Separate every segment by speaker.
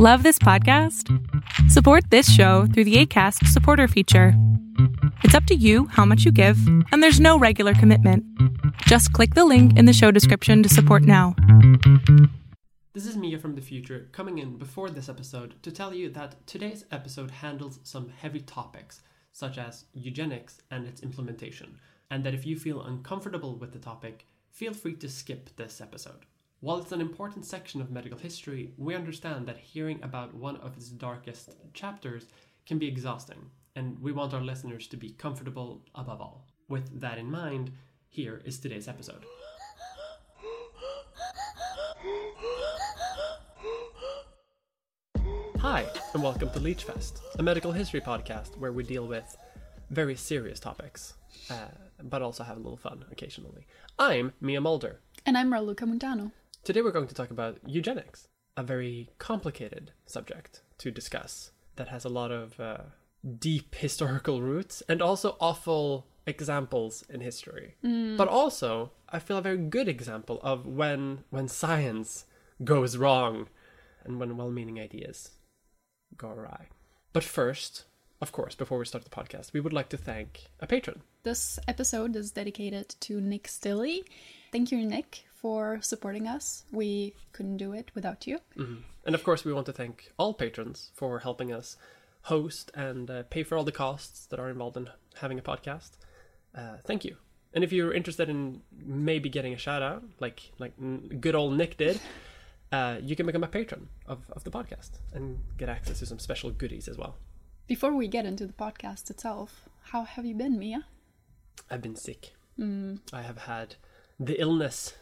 Speaker 1: Love this podcast? Support this show through the ACAST supporter feature. It's up to you how much you give, and there's no regular commitment. Just click the link in the show description to support now.
Speaker 2: This is Mia from the future coming in before this episode to tell you that today's episode handles some heavy topics, such as eugenics and its implementation, and that if you feel uncomfortable with the topic, feel free to skip this episode. While it's an important section of medical history, we understand that hearing about one of its darkest chapters can be exhausting, and we want our listeners to be comfortable above all. With that in mind, here is today's episode. Hi, and welcome to Leechfest, a medical history podcast where we deal with very serious topics, uh, but also have a little fun occasionally. I'm Mia Mulder.
Speaker 3: And I'm Raluca Montano.
Speaker 2: Today we're going to talk about eugenics, a very complicated subject to discuss that has a lot of uh, deep historical roots and also awful examples in history. But also, I feel a very good example of when when science goes wrong and when well-meaning ideas go awry. But first, of course, before we start the podcast, we would like to thank a patron.
Speaker 3: This episode is dedicated to Nick Stilley. Thank you, Nick, for supporting us. We couldn't do it without you.
Speaker 2: And of course, we want to thank all patrons for helping us host and uh, pay for all the costs that are involved in having a podcast. Uh, thank you. And if you're interested in maybe getting a shout out, like like good old Nick did, uh, you can become a patron of, of the podcast and get access to some special goodies as well.
Speaker 3: Before we get into the podcast itself, how have you been, Mia?
Speaker 2: I've been sick. I have had the illness,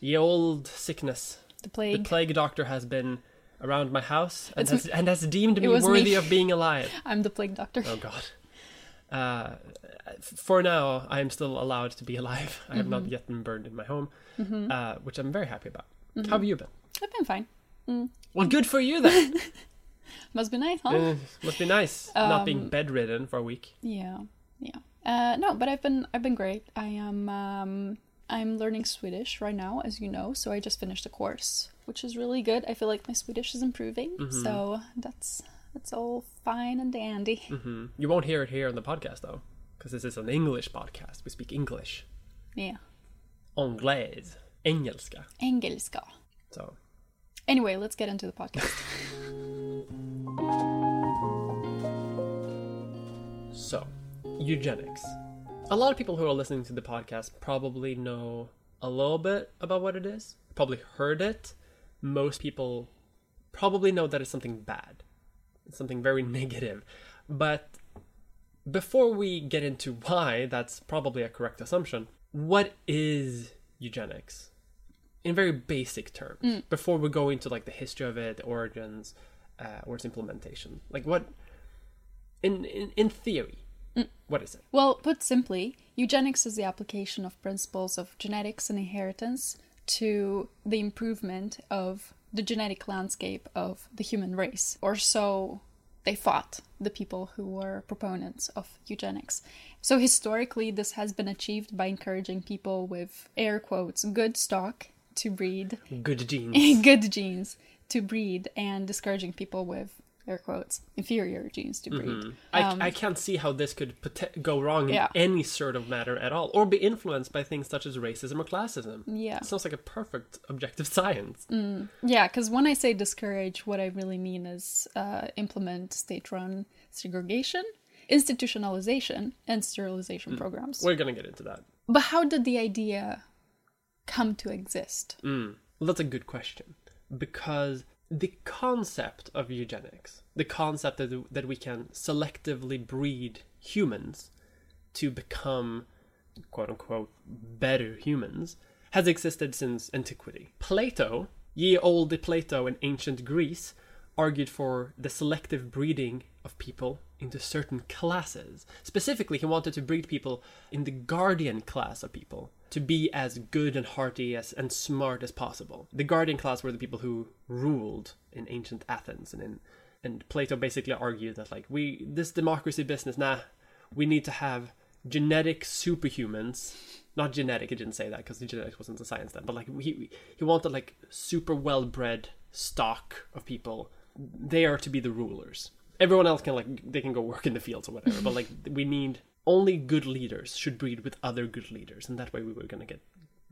Speaker 2: the old sickness.
Speaker 3: The plague.
Speaker 2: The plague doctor has been around my house and, has, and has deemed me
Speaker 3: was me.
Speaker 2: worthy of being alive.
Speaker 3: I'm the plague doctor.
Speaker 2: Oh God. Uh, for now, I am still allowed to be alive. I have not yet been burned in my home, uh, which I'm very happy about. How have you been?
Speaker 3: I've been fine.
Speaker 2: Well, good for you then.
Speaker 3: Must be nice, huh?
Speaker 2: Uh, must be nice not being
Speaker 3: Um,
Speaker 2: bedridden for a week.
Speaker 3: Yeah, yeah. Uh, no, but I've been I've been great. I am um, I'm learning Swedish right now, as you know. So I just finished a course, which is really good. I feel like my Swedish is improving. So that's that's all fine and dandy.
Speaker 2: hmm You won't hear it here on the podcast though, because this is an English podcast. We speak English,
Speaker 3: Yeah,
Speaker 2: anglais, engelska.
Speaker 3: engelska.
Speaker 2: So
Speaker 3: Anyway, let's get into the podcast.
Speaker 2: So, eugenics. A lot of people who are listening to the podcast probably know a little bit about what it is, probably heard it. Most people probably know that it's something bad, it's something very negative. But before we get into why that's probably a correct assumption, what is eugenics? In very basic terms, before we go into like the history of it, the origins, uh, or its implementation. Like what in in, in theory, what is it?
Speaker 3: well, put simply, eugenics is the application of principles of genetics and inheritance to the improvement of the genetic landscape of the human race, or so they thought, the people who were proponents of eugenics. So historically, this has been achieved by encouraging people with air quotes good stock to breed
Speaker 2: Good genes.
Speaker 3: good genes to breed and discouraging people with air quotes inferior genes to breed. Mm-hmm.
Speaker 2: I, um, I can't see how this could pot- go wrong in
Speaker 3: Yeah.
Speaker 2: any sort of matter at all, or be influenced by things such as racism or classism.
Speaker 3: Yeah.
Speaker 2: It sounds like a perfect objective science. Mm.
Speaker 3: Yeah, because when I say discourage, what I really mean is uh, implement state-run segregation, institutionalization, and sterilization mm. programs.
Speaker 2: We're gonna get into that.
Speaker 3: But how did the idea come to exist? Mm.
Speaker 2: Well, that's a good question because the concept of eugenics, the concept that that we can selectively breed humans to become quote unquote better humans, has existed since antiquity. Plato, ye olde Plato in ancient Greece, argued for the selective breeding of people into certain classes. Specifically, he wanted to breed people in the guardian class of people to be as good and hearty as and smart as possible. The guardian class were the people who ruled in ancient Athens and in and Plato basically argued that like we this democracy business, nah, we need to have genetic superhumans. Not genetic, he didn't say that because genetics wasn't a science then, but like he he wanted like super well bred stock of people they are to be the rulers. Everyone else can like they can go work in the fields or whatever, but like we need only good leaders should breed with other good leaders, and that way we were gonna get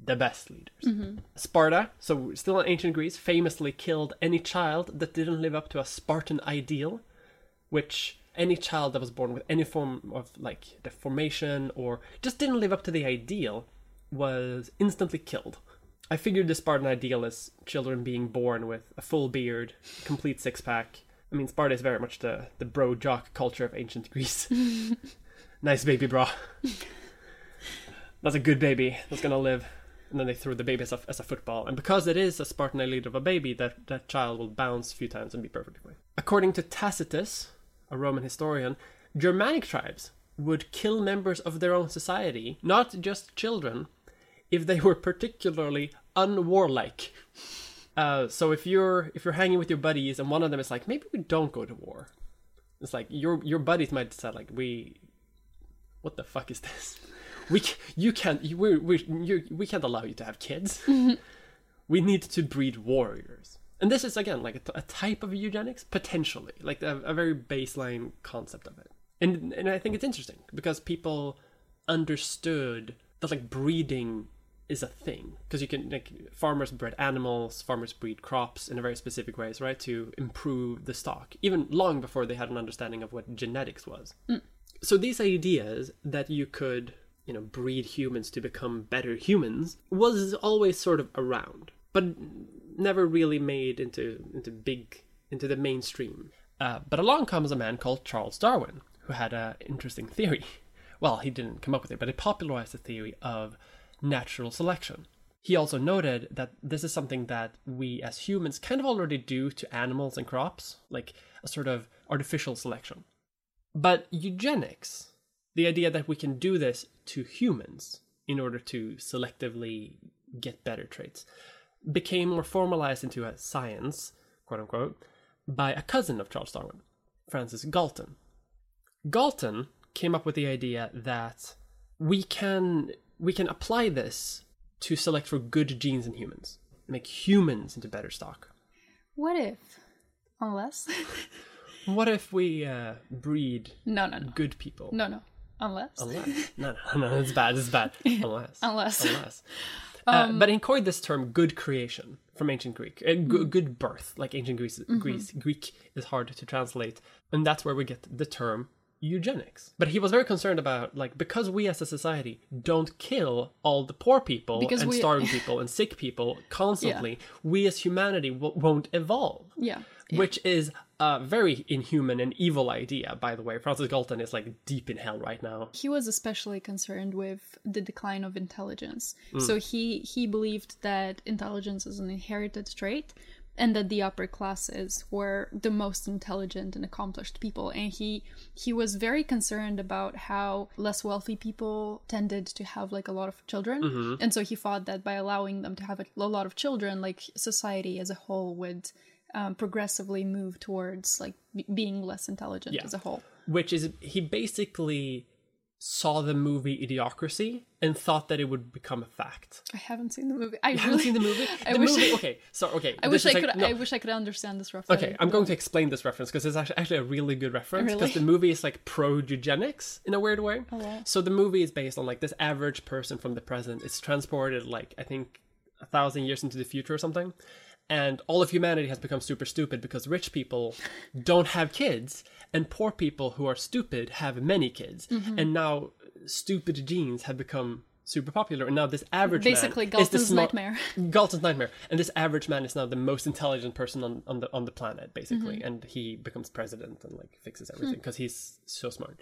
Speaker 2: the best leaders. Mm-hmm. Sparta, so still in ancient Greece, famously killed any child that didn't live up to a Spartan ideal, which any child that was born with any form of like deformation or just didn't live up to the ideal was instantly killed. I figured the Spartan ideal is children being born with a full beard, complete six pack. I mean, Sparta is very much the, the bro jock culture of ancient Greece. nice baby bra. That's a good baby that's gonna live. And then they throw the baby as a, as a football. And because it is a Spartan elite of a baby, that, that child will bounce a few times and be perfectly fine. According to Tacitus, a Roman historian, Germanic tribes would kill members of their own society, not just children, if they were particularly unwarlike. Uh, so if you're if you're hanging with your buddies and one of them is like, maybe we don't go to war. It's like your your buddies might decide like we, what the fuck is this? We you can't we we you, we can't allow you to have kids. we need to breed warriors. And this is again like a type of eugenics potentially, like a, a very baseline concept of it. And and I think it's interesting because people understood that like breeding is a thing because you can like farmers bred animals farmers breed crops in a very specific ways right to improve the stock even long before they had an understanding of what genetics was mm. So these ideas that you could you know breed humans to become better humans was always sort of around but never really made into into big into the mainstream. Uh, but along comes a man called charles darwin who had an interesting theory. Well he didn't come up with it but he popularized the theory of natural selection. He also noted that this is something that we as humans kind of already do to animals and crops like a sort of artificial selection but eugenics, the idea that we can do this to humans in order to selectively get better traits, became more formalized into a science, quote unquote, by a cousin of Charles Darwin, Francis Galton. Galton came up with the idea that we can we can apply this to select for good genes in humans, make humans into better stock.
Speaker 3: What if? Unless?
Speaker 2: What if we uh, breed
Speaker 3: no, no, no.
Speaker 2: good people?
Speaker 3: No, no. Unless.
Speaker 2: Unless. No, no, no, it's bad, it's bad. Unless.
Speaker 3: Unless.
Speaker 2: Unless. Uh, but he coined this term good creation from ancient Greek. Uh, g- good birth, like ancient Greece, Greece. Greek is hard to translate. And that's where we get the term eugenics. But he was very concerned about, like, because we as a society don't kill all the poor people
Speaker 3: Because
Speaker 2: and
Speaker 3: we-
Speaker 2: starving people and sick people constantly, we as humanity w- won't evolve
Speaker 3: Yeah.
Speaker 2: which is a very inhuman and evil idea, by the way. Francis Galton is like deep in hell right now.
Speaker 3: He was especially concerned with the decline of intelligence.
Speaker 2: Mm.
Speaker 3: So he he believed that intelligence is an inherited trait and that the upper classes were the most intelligent and accomplished people and he he was very concerned about how less wealthy people tended to have like a lot of children
Speaker 2: Mm-hmm.
Speaker 3: and so he thought that by allowing them to have a, a lot of children like society as a whole would um, progressively move towards like b- being less intelligent
Speaker 2: Yeah.
Speaker 3: as a whole
Speaker 2: Which is, he basically saw the movie Idiocracy and thought that it would become a fact.
Speaker 3: I haven't seen the movie. I really
Speaker 2: haven't seen the movie?
Speaker 3: I
Speaker 2: the
Speaker 3: wish-
Speaker 2: movie, okay, so, okay.
Speaker 3: I wish I
Speaker 2: like-
Speaker 3: could.
Speaker 2: no.
Speaker 3: I wish I could understand this reference.
Speaker 2: Okay, I'm going to explain this reference because it's actually, actually a really good reference because
Speaker 3: Really?
Speaker 2: the movie is like pro eugenics in a weird way.
Speaker 3: Oh, wow.
Speaker 2: So the movie is based on like this average person from the present It's transported like I think a thousand years into the future or something, and all of humanity has become super stupid because rich people don't have kids and poor people who are stupid have many kids,
Speaker 3: Mm-hmm.
Speaker 2: and now stupid genes have become super popular, and now this average man
Speaker 3: Basically,
Speaker 2: is the
Speaker 3: Galton's
Speaker 2: smart-
Speaker 3: nightmare.
Speaker 2: Galton's nightmare, and this average man is now the most intelligent person on, on the on the planet, basically,
Speaker 3: Mm-hmm.
Speaker 2: and he becomes president and like fixes
Speaker 3: Hmm.
Speaker 2: everything because he's so smart.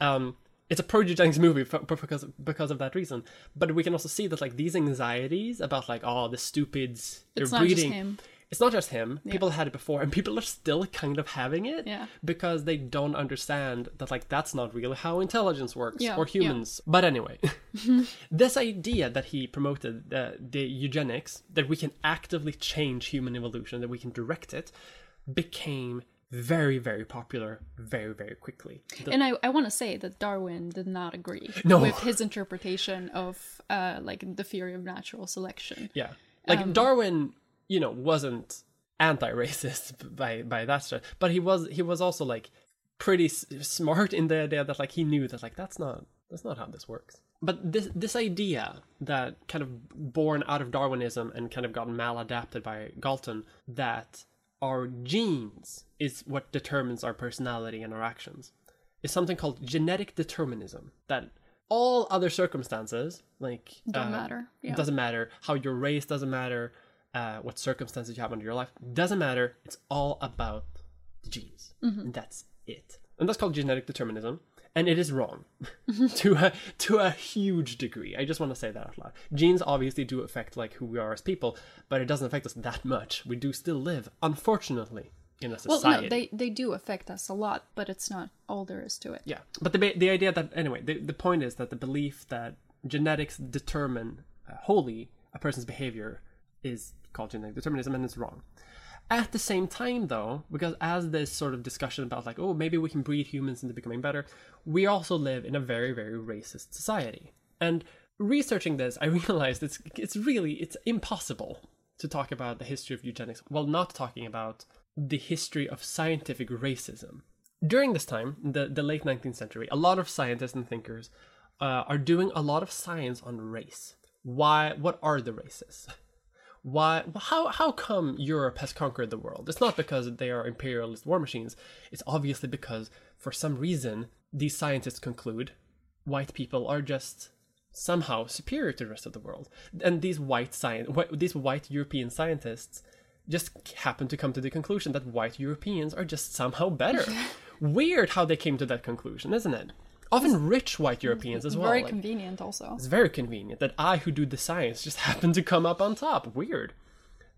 Speaker 2: Um, it's a pro eugenics movie for, because because of that reason, but we can also see that like these anxieties about like oh the stupids they're
Speaker 3: It's not just
Speaker 2: breeding.
Speaker 3: him.
Speaker 2: It's not just him. People had it before, and people are still kind of having it
Speaker 3: Yeah.
Speaker 2: because they don't understand that like that's not really how intelligence works
Speaker 3: Yeah,
Speaker 2: or
Speaker 3: yeah.
Speaker 2: humans. But anyway, this idea that he promoted, the, the eugenics, that we can actively change human evolution, that we can direct it, became very, very popular very, very quickly. The-
Speaker 3: And I, I want to say that Darwin did not agree
Speaker 2: No.
Speaker 3: with his interpretation of uh, like the theory of natural selection.
Speaker 2: yeah. Like
Speaker 3: Um,
Speaker 2: Darwin, you know, wasn't anti-racist by by that stretch, but he was he was also like pretty s- smart in the idea that like he knew that like that's not that's not how this works. But this this idea that kind of born out of Darwinism and kind of got maladapted by Galton that our genes is what determines our personality and our actions. Is something called genetic determinism that all other circumstances like
Speaker 3: Don't
Speaker 2: uh,
Speaker 3: matter. Yeah.
Speaker 2: doesn't matter. How you're raised doesn't matter. Uh, what circumstances you have under your life doesn't matter. It's all about the genes. And that's it. And that's called genetic determinism and it is wrong to a to a huge degree i just want to say that out loud genes obviously do affect like who we are as people but it doesn't affect us that much we do still live unfortunately in a society.
Speaker 3: well, no, they they do affect us a lot, but it's not all there is to it.
Speaker 2: yeah, but the the idea that anyway, the the point is that the belief that genetics determine uh, wholly a person's behavior is called genetic determinism, and it's wrong. At the same time, though, because as this sort of discussion about like, oh, maybe we can breed humans into becoming better, we also live in a very very racist society, and researching this, I realized it's it's really it's impossible to talk about the history of eugenics while not talking about the history of scientific racism during this time, the, the late 19th century, a lot of scientists and thinkers uh, are doing a lot of science on race. Why? What are the races? Why? How? How come Europe has conquered the world? It's not because they are imperialist war machines. It's obviously because, for some reason, these scientists conclude white people are just somehow superior to the rest of the world, and these white science, these white European scientists just happen to come to the conclusion that white Europeans are just somehow better. Weird how they came to that conclusion, isn't it? Often rich white Europeans as well.
Speaker 3: Very
Speaker 2: like-
Speaker 3: convenient, also.
Speaker 2: it's very convenient that I, who do the science, just happen to come up on top. Weird.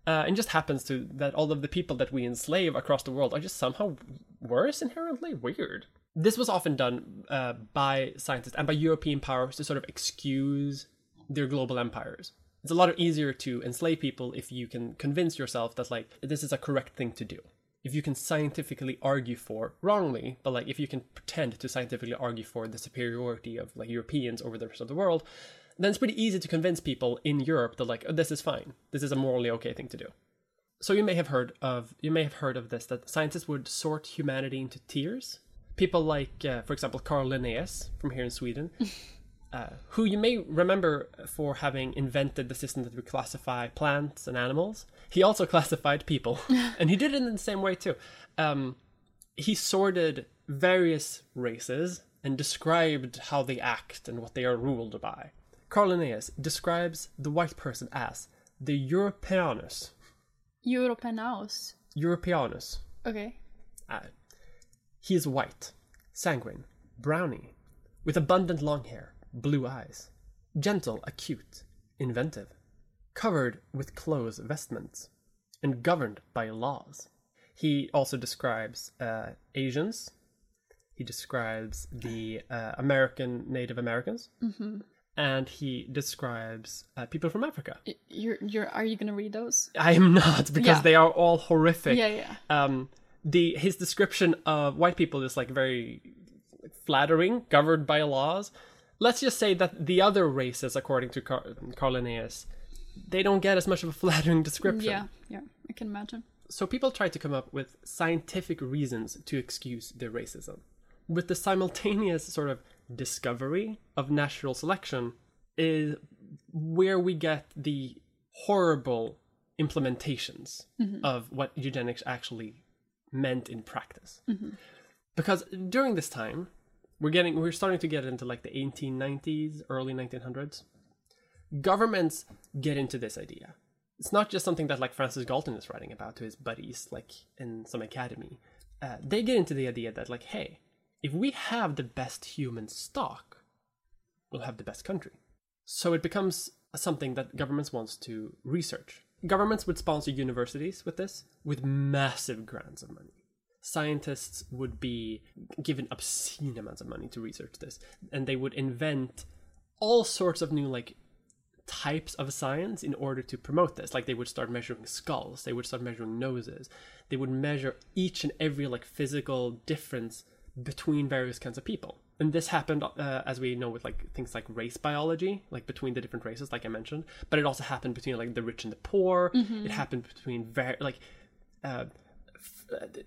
Speaker 2: Uh, and just happens to that all of the people that we enslave across the world are just somehow worse inherently. Weird. This was often done uh, by scientists and by European powers to sort of excuse their global empires. It's a lot easier to enslave people if you can convince yourself that like this is a correct thing to do. If you can scientifically argue for wrongly, but like if you can pretend to scientifically argue for the superiority of like Europeans over the rest of the world, then it's pretty easy to convince people in Europe that like oh, this is fine. This is a morally okay thing to do. So you may have heard of you may have heard of this that scientists would sort humanity into tiers. People like, uh, for example, Carl Linnaeus from here in Sweden, uh, who you may remember for having invented the system that we classify plants and animals. He also classified people, and he did it in the same way too. Um, he sorted various races and described how they act and what they are ruled by. Carl Linnaeus describes the white person as the Europeanus.
Speaker 3: Europeanaus.
Speaker 2: Europeanus.
Speaker 3: Okay.
Speaker 2: Uh, he is white, sanguine, browny, with abundant long hair, blue eyes, gentle, acute, inventive, covered with close vestments, and governed by laws. He also describes uh, Asians. He describes the uh, American Native Americans, and he describes uh, people from Africa.
Speaker 3: You're, you're, are you gonna read those?
Speaker 2: I am not because
Speaker 3: Yeah.
Speaker 2: they are all horrific.
Speaker 3: Yeah, yeah.
Speaker 2: Um, the his description of white people is like very flattering, governed by laws. Let's just say that the other races, according to Car- Carl Linnaeus, they don't get as much of a flattering description.
Speaker 3: Yeah, yeah. I can imagine.
Speaker 2: So people try to come up with scientific reasons to excuse their racism. With the simultaneous sort of discovery of natural selection is where we get the horrible implementations mm-hmm. of what eugenics actually meant in practice. Mm-hmm. Because during this time, we're getting we're starting to get into like the 1890s, early 1900s. Governments get into this idea it's not just something that like Francis Galton is writing about to his buddies, like in some academy. Uh, they get into the idea that like, hey, if we have the best human stock, we'll have the best country. So it becomes something that governments wants to research. Governments would sponsor universities with this with massive grants of money. Scientists would be given obscene amounts of money to research this, and they would invent all sorts of new like types of science in order to promote this. Like they would start measuring skulls, they would start measuring noses, they would measure each and every like physical difference between various kinds of people. And this happened, uh, as we know, with like things like race biology, like between the different races, like I mentioned. But it also happened between like the rich and the poor. It happened between very like uh,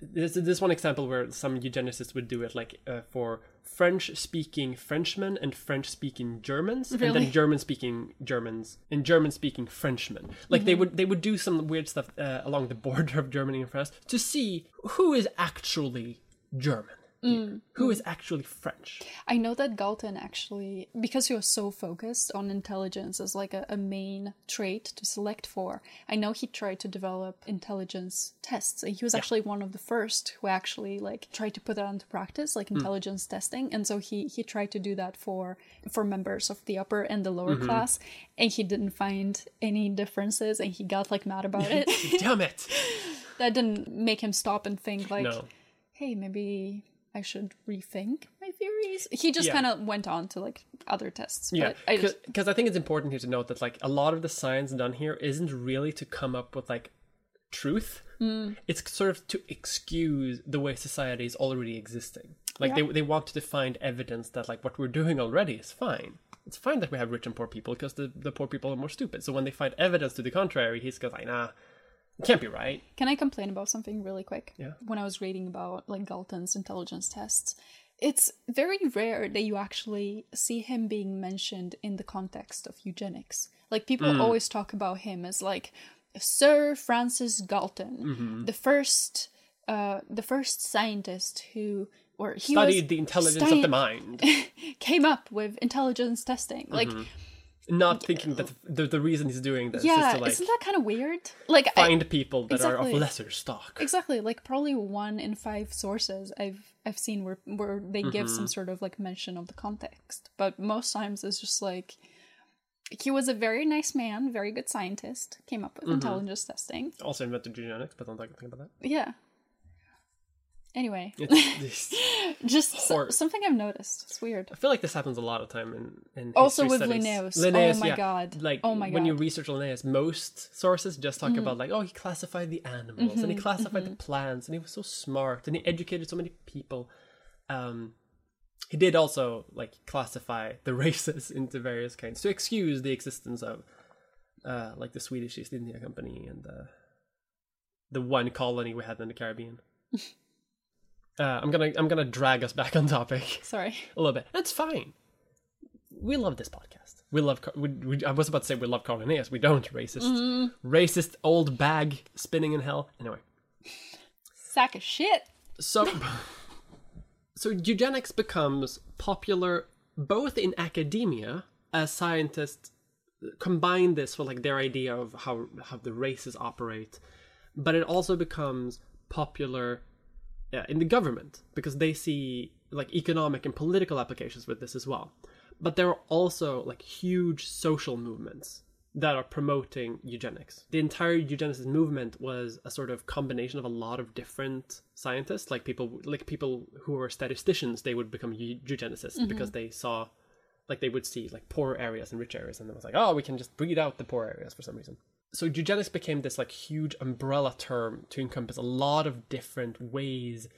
Speaker 2: there's this one example where some eugenicists would do it like uh, for French speaking Frenchmen and French speaking Germans and then German speaking Germans and German speaking Frenchmen. Like
Speaker 3: Mm-hmm.
Speaker 2: they would they would do some weird stuff uh, along the border of Germany and France to see who is actually German
Speaker 3: Mm,
Speaker 2: who is mm. actually French.
Speaker 3: I know that Galton actually, because he was so focused on intelligence as like a, a main trait to select for, I know he tried to develop intelligence tests. He was actually one of the first who actually like tried to put that into practice, like mm. intelligence testing. And so he he tried to do that for for members of the upper and the lower mm-hmm. class, and he didn't find any differences, and he got like mad about it.
Speaker 2: damn it.
Speaker 3: That didn't make him stop and think like,
Speaker 2: no.
Speaker 3: Hey, maybe I should rethink my theories. He just
Speaker 2: Yeah.
Speaker 3: kind of went on to like other tests.
Speaker 2: Yeah,
Speaker 3: but I just
Speaker 2: because I think it's important here to note that like a lot of the science done here isn't really to come up with like truth.
Speaker 3: Mm.
Speaker 2: It's sort of to excuse the way society is already existing. Like
Speaker 3: Yeah.
Speaker 2: they they want to find evidence that like what we're doing already is fine. It's fine that we have rich and poor people because the, the poor people are more stupid. So when they find evidence to the contrary, he's goes like, nah, can't be right.
Speaker 3: Can I complain about something really quick?
Speaker 2: Yeah.
Speaker 3: When I was reading about like Galton's intelligence tests, it's very rare that you actually see him being mentioned in the context of eugenics. Like people
Speaker 2: Mm.
Speaker 3: always talk about him as like Sir Francis Galton,
Speaker 2: Mm-hmm.
Speaker 3: the first uh the first scientist who or he
Speaker 2: Studied
Speaker 3: was
Speaker 2: the intelligence of the mind,
Speaker 3: came up with intelligence testing. Like
Speaker 2: not thinking that the, the reason he's doing this
Speaker 3: yeah,
Speaker 2: is to like
Speaker 3: isn't that kind of weird? Like I,
Speaker 2: find people that are of lesser stock.
Speaker 3: Exactly, like probably one in five sources I've I've seen where where they give
Speaker 2: Mm-hmm.
Speaker 3: some sort of like mention of the context, but most times it's just like he was a very nice man, very good scientist, came up with
Speaker 2: Mm-hmm.
Speaker 3: intelligence testing.
Speaker 2: Also invented eugenics, but don't think about that.
Speaker 3: Yeah. Anyway,
Speaker 2: It's,
Speaker 3: just so- something I've noticed. It's weird.
Speaker 2: I feel like this happens a lot of time in, in
Speaker 3: Also with
Speaker 2: studies.
Speaker 3: Linnaeus. Oh my
Speaker 2: yeah.
Speaker 3: God.
Speaker 2: Like
Speaker 3: Oh my
Speaker 2: when you
Speaker 3: Mm-hmm.
Speaker 2: research Linnaeus, most sources just talk about like, oh, he classified the animals and he classified the plants and he was so smart and he educated so many people. Um, he did also like classify the races into various kinds to excuse the existence of uh, like the Swedish East India Company and the the one colony we had in the Caribbean. uh, I'm gonna I'm gonna drag us back on topic
Speaker 3: Sorry.
Speaker 2: a little bit. That's fine. We love this podcast. We love. Car- We, we, I was about to say we love Carl Linnaeus. We don't. Racist, racist old bag spinning in hell. Anyway,
Speaker 3: Sack of shit.
Speaker 2: so so eugenics becomes popular both in academia as scientists combine this with like their idea of how how the races operate, but it also becomes popular yeah, in the government because they see like economic and political applications with this as well. But there are also like huge social movements that are promoting eugenics. The entire eugenicist movement was a sort of combination of a lot of different scientists, like people like people who were statisticians, they would become eu- eugenicists mm-hmm. because they saw like they would see like poor areas and rich areas and it was like, oh, we can just breed out the poor areas for some reason so eugenics became this like huge umbrella term to encompass a lot of different ways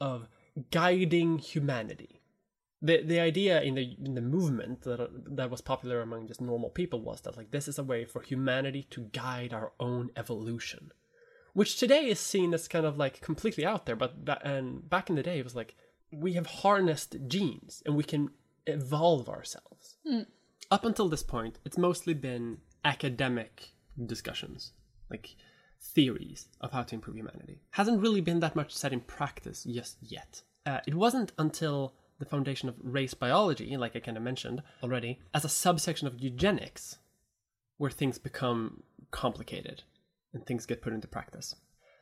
Speaker 2: of guiding humanity. The the idea in the in the movement that that was popular among just normal people was that like this is a way for humanity to guide our own evolution, which today is seen as kind of like completely out there. But ba- and back in the day, it was like we have harnessed genes and we can evolve ourselves. Mm. Up until this point, it's mostly been academic discussions, like theories of how to improve humanity. Hasn't really been that much set in practice just yet. Uh, it wasn't until the foundation of race biology, like I kind of mentioned already, as a subsection of eugenics, where things become complicated and things get put into practice.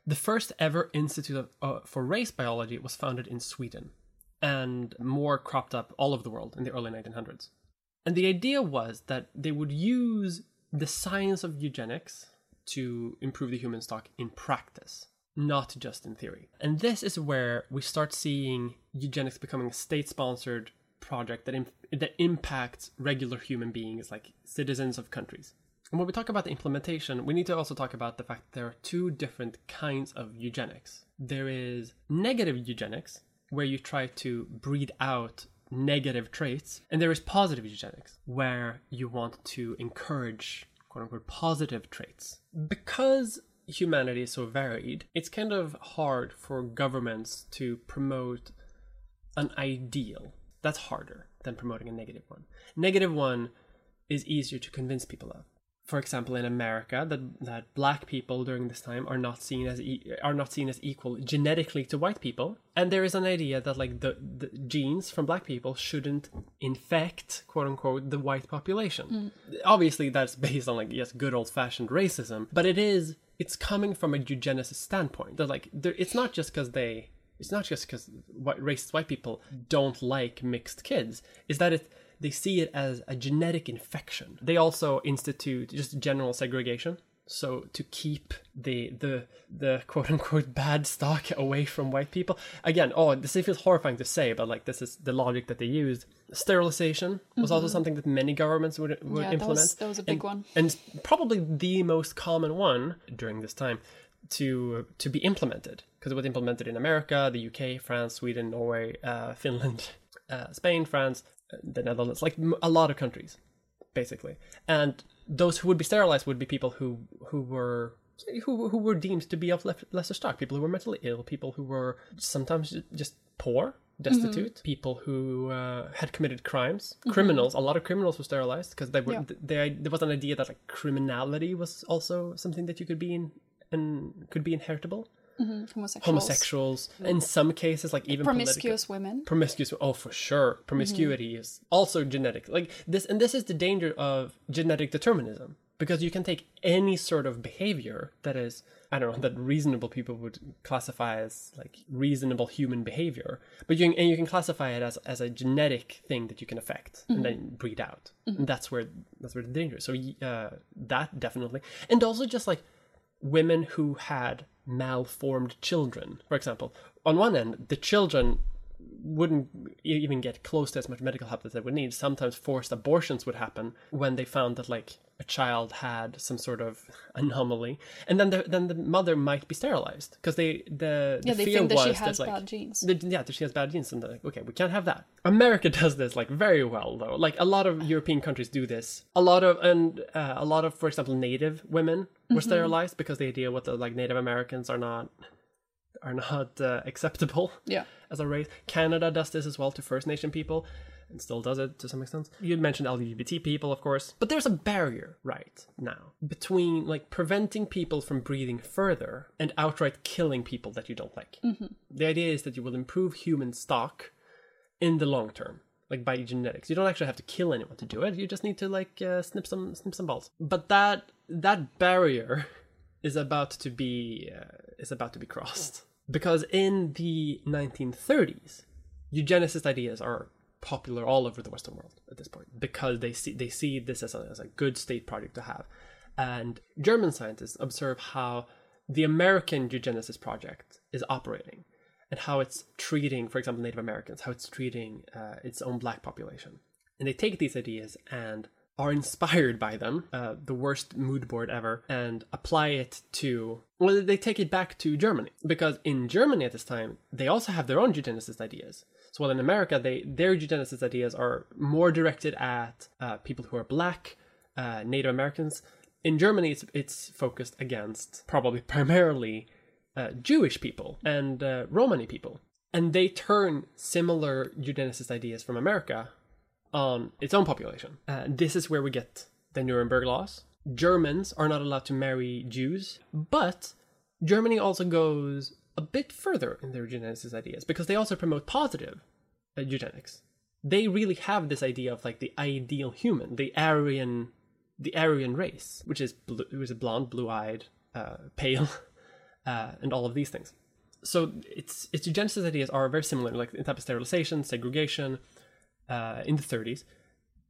Speaker 2: The first ever institute of, uh, for race biology was founded in Sweden, and more cropped up all over the world in the early 1900s. And the idea was that they would use the science of eugenics to improve the human stock in practice, not just in theory. And this is where we start seeing eugenics becoming a state sponsored project that, im- that impacts regular human beings, like citizens of countries. And when we talk about the implementation, we need to also talk about the fact that there are two different kinds of eugenics. There is negative eugenics, where you try to breed out negative traits, and there is positive eugenics, where you want to encourage quote unquote positive traits. Because humanity is so varied, it's kind of hard for governments to promote an ideal. That's harder than promoting a negative one. Negative one is easier to convince people of. For example, in America, that that black people during this time are not seen as e- are not seen as equal genetically to white people, and there is an idea that like the, the genes from black people shouldn't infect quote unquote the white population. Mm. Obviously, that's based on like yes, good old fashioned racism, but it is it's coming from a eugenicist standpoint. That like it's not just because they it's not just because white, racist white people don't like mixed kids. Is that it? They see it as a genetic infection. They also institute just general segregation. So to keep the the the quote unquote bad stock away from white people. Again, oh, this feels horrifying to say, but like this is the logic that they used. Sterilization was also something that many governments would would
Speaker 3: Mm-hmm. Yeah, that
Speaker 2: implement.
Speaker 3: was- that was a big
Speaker 2: and,
Speaker 3: one.
Speaker 2: and probably the most common one during this time to to be implemented because it was implemented in America, the UK, France, Sweden, Norway, uh, Finland, uh, Spain, France, the Netherlands, like a lot of countries, basically. And those who would be sterilized would be people who who were who who were deemed to be of lef- lesser stock, people who were mentally ill, people who were sometimes just poor, destitute, people who uh, had committed crimes, criminals. A lot of criminals were sterilized because they were
Speaker 3: Yeah.
Speaker 2: they, there was an idea that like criminality was also something that you could be in and could be inheritable. Mm-hmm.
Speaker 3: Homosexuals.
Speaker 2: Homosexuals, in some cases, like even
Speaker 3: Promiscuous women.
Speaker 2: promiscuous oh for sure. Promiscuity mm-hmm. is also genetic. Like this and this is the danger of genetic determinism because you can take any sort of behavior that is i don't know that reasonable people would classify as like reasonable human behavior but you can, and you can classify it as as a genetic thing that you can affect and then mm-hmm. breed out. And that's where that's where the danger is. so uh, that definitely and also just like women who had malformed children, for example. On one end, the children wouldn't even get close to as much medical help as they would need. Sometimes forced abortions would happen when they found that like a child had some sort of anomaly, and then the then the mother might be sterilized because they the, the
Speaker 3: Yeah, they
Speaker 2: fear
Speaker 3: think that
Speaker 2: was
Speaker 3: she has
Speaker 2: like
Speaker 3: bad genes.
Speaker 2: the, yeah, that she has bad genes, and they're like, okay, we can't have that. America does this like very well, though. Like a lot of European countries do this. A lot of and uh, a lot of, for example, Native women were
Speaker 3: Mm-hmm.
Speaker 2: sterilized because the idea with the like Native Americans are not are not uh, acceptable
Speaker 3: Yeah.
Speaker 2: as a race. Canada does this as well to First Nation people, and still does it to some extent. You mentioned LGBT people, of course, but there's a barrier right now between like preventing people from breathing further and outright killing people that you don't like. The idea is that you will improve human stock in the long term. Like by genetics, you don't actually have to kill anyone to do it. You just need to like uh, snip some snip some balls. But that that barrier is about to be uh, is about to be crossed because in the 1930s, eugenicist ideas are popular all over the Western world at this point because they see they see this as a, as a good state project to have, and German scientists observe how the American eugenicist project is operating and how it's treating, for example, Native Americans, how it's treating uh, its own black population, and they take these ideas and are inspired by them, uh, the worst mood board ever, and apply it to. Well, they take it back to Germany because in Germany at this time they also have their own eugenicist ideas. So while in America, they their eugenicist ideas are more directed at uh, people who are black, uh, Native Americans. In Germany, it's it's focused against probably primarily uh, Jewish people and uh, Romani people, and they turn similar eugenicist ideas from America on its own population. Uh, this is where we get the Nuremberg laws. Germans are not allowed to marry Jews, but Germany also goes a bit further in their eugenicist ideas because they also promote positive uh, eugenics. They really have this idea of like the ideal human, the Aryan, the Aryan race, which is blue, which blonde, blue-eyed, uh, pale, uh, and all of these things. So its its ideas are very similar, like in type of sterilization, segregation, uh, in the 30s,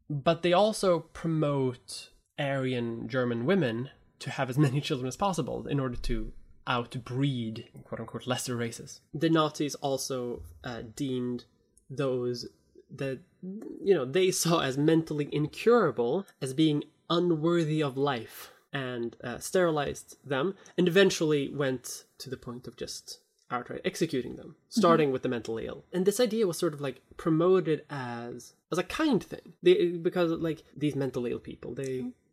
Speaker 2: but they also promote Aryan German women to have as many children as possible in order to outbreed quote unquote lesser races. The Nazis also uh, deemed those that you know they saw as mentally incurable as being unworthy of life and uh, sterilized them and eventually went to the point of just outright executing them starting with the mentally ill. And this idea was sort of like promoted as as a kind thing. They, because like these mentally ill people they it's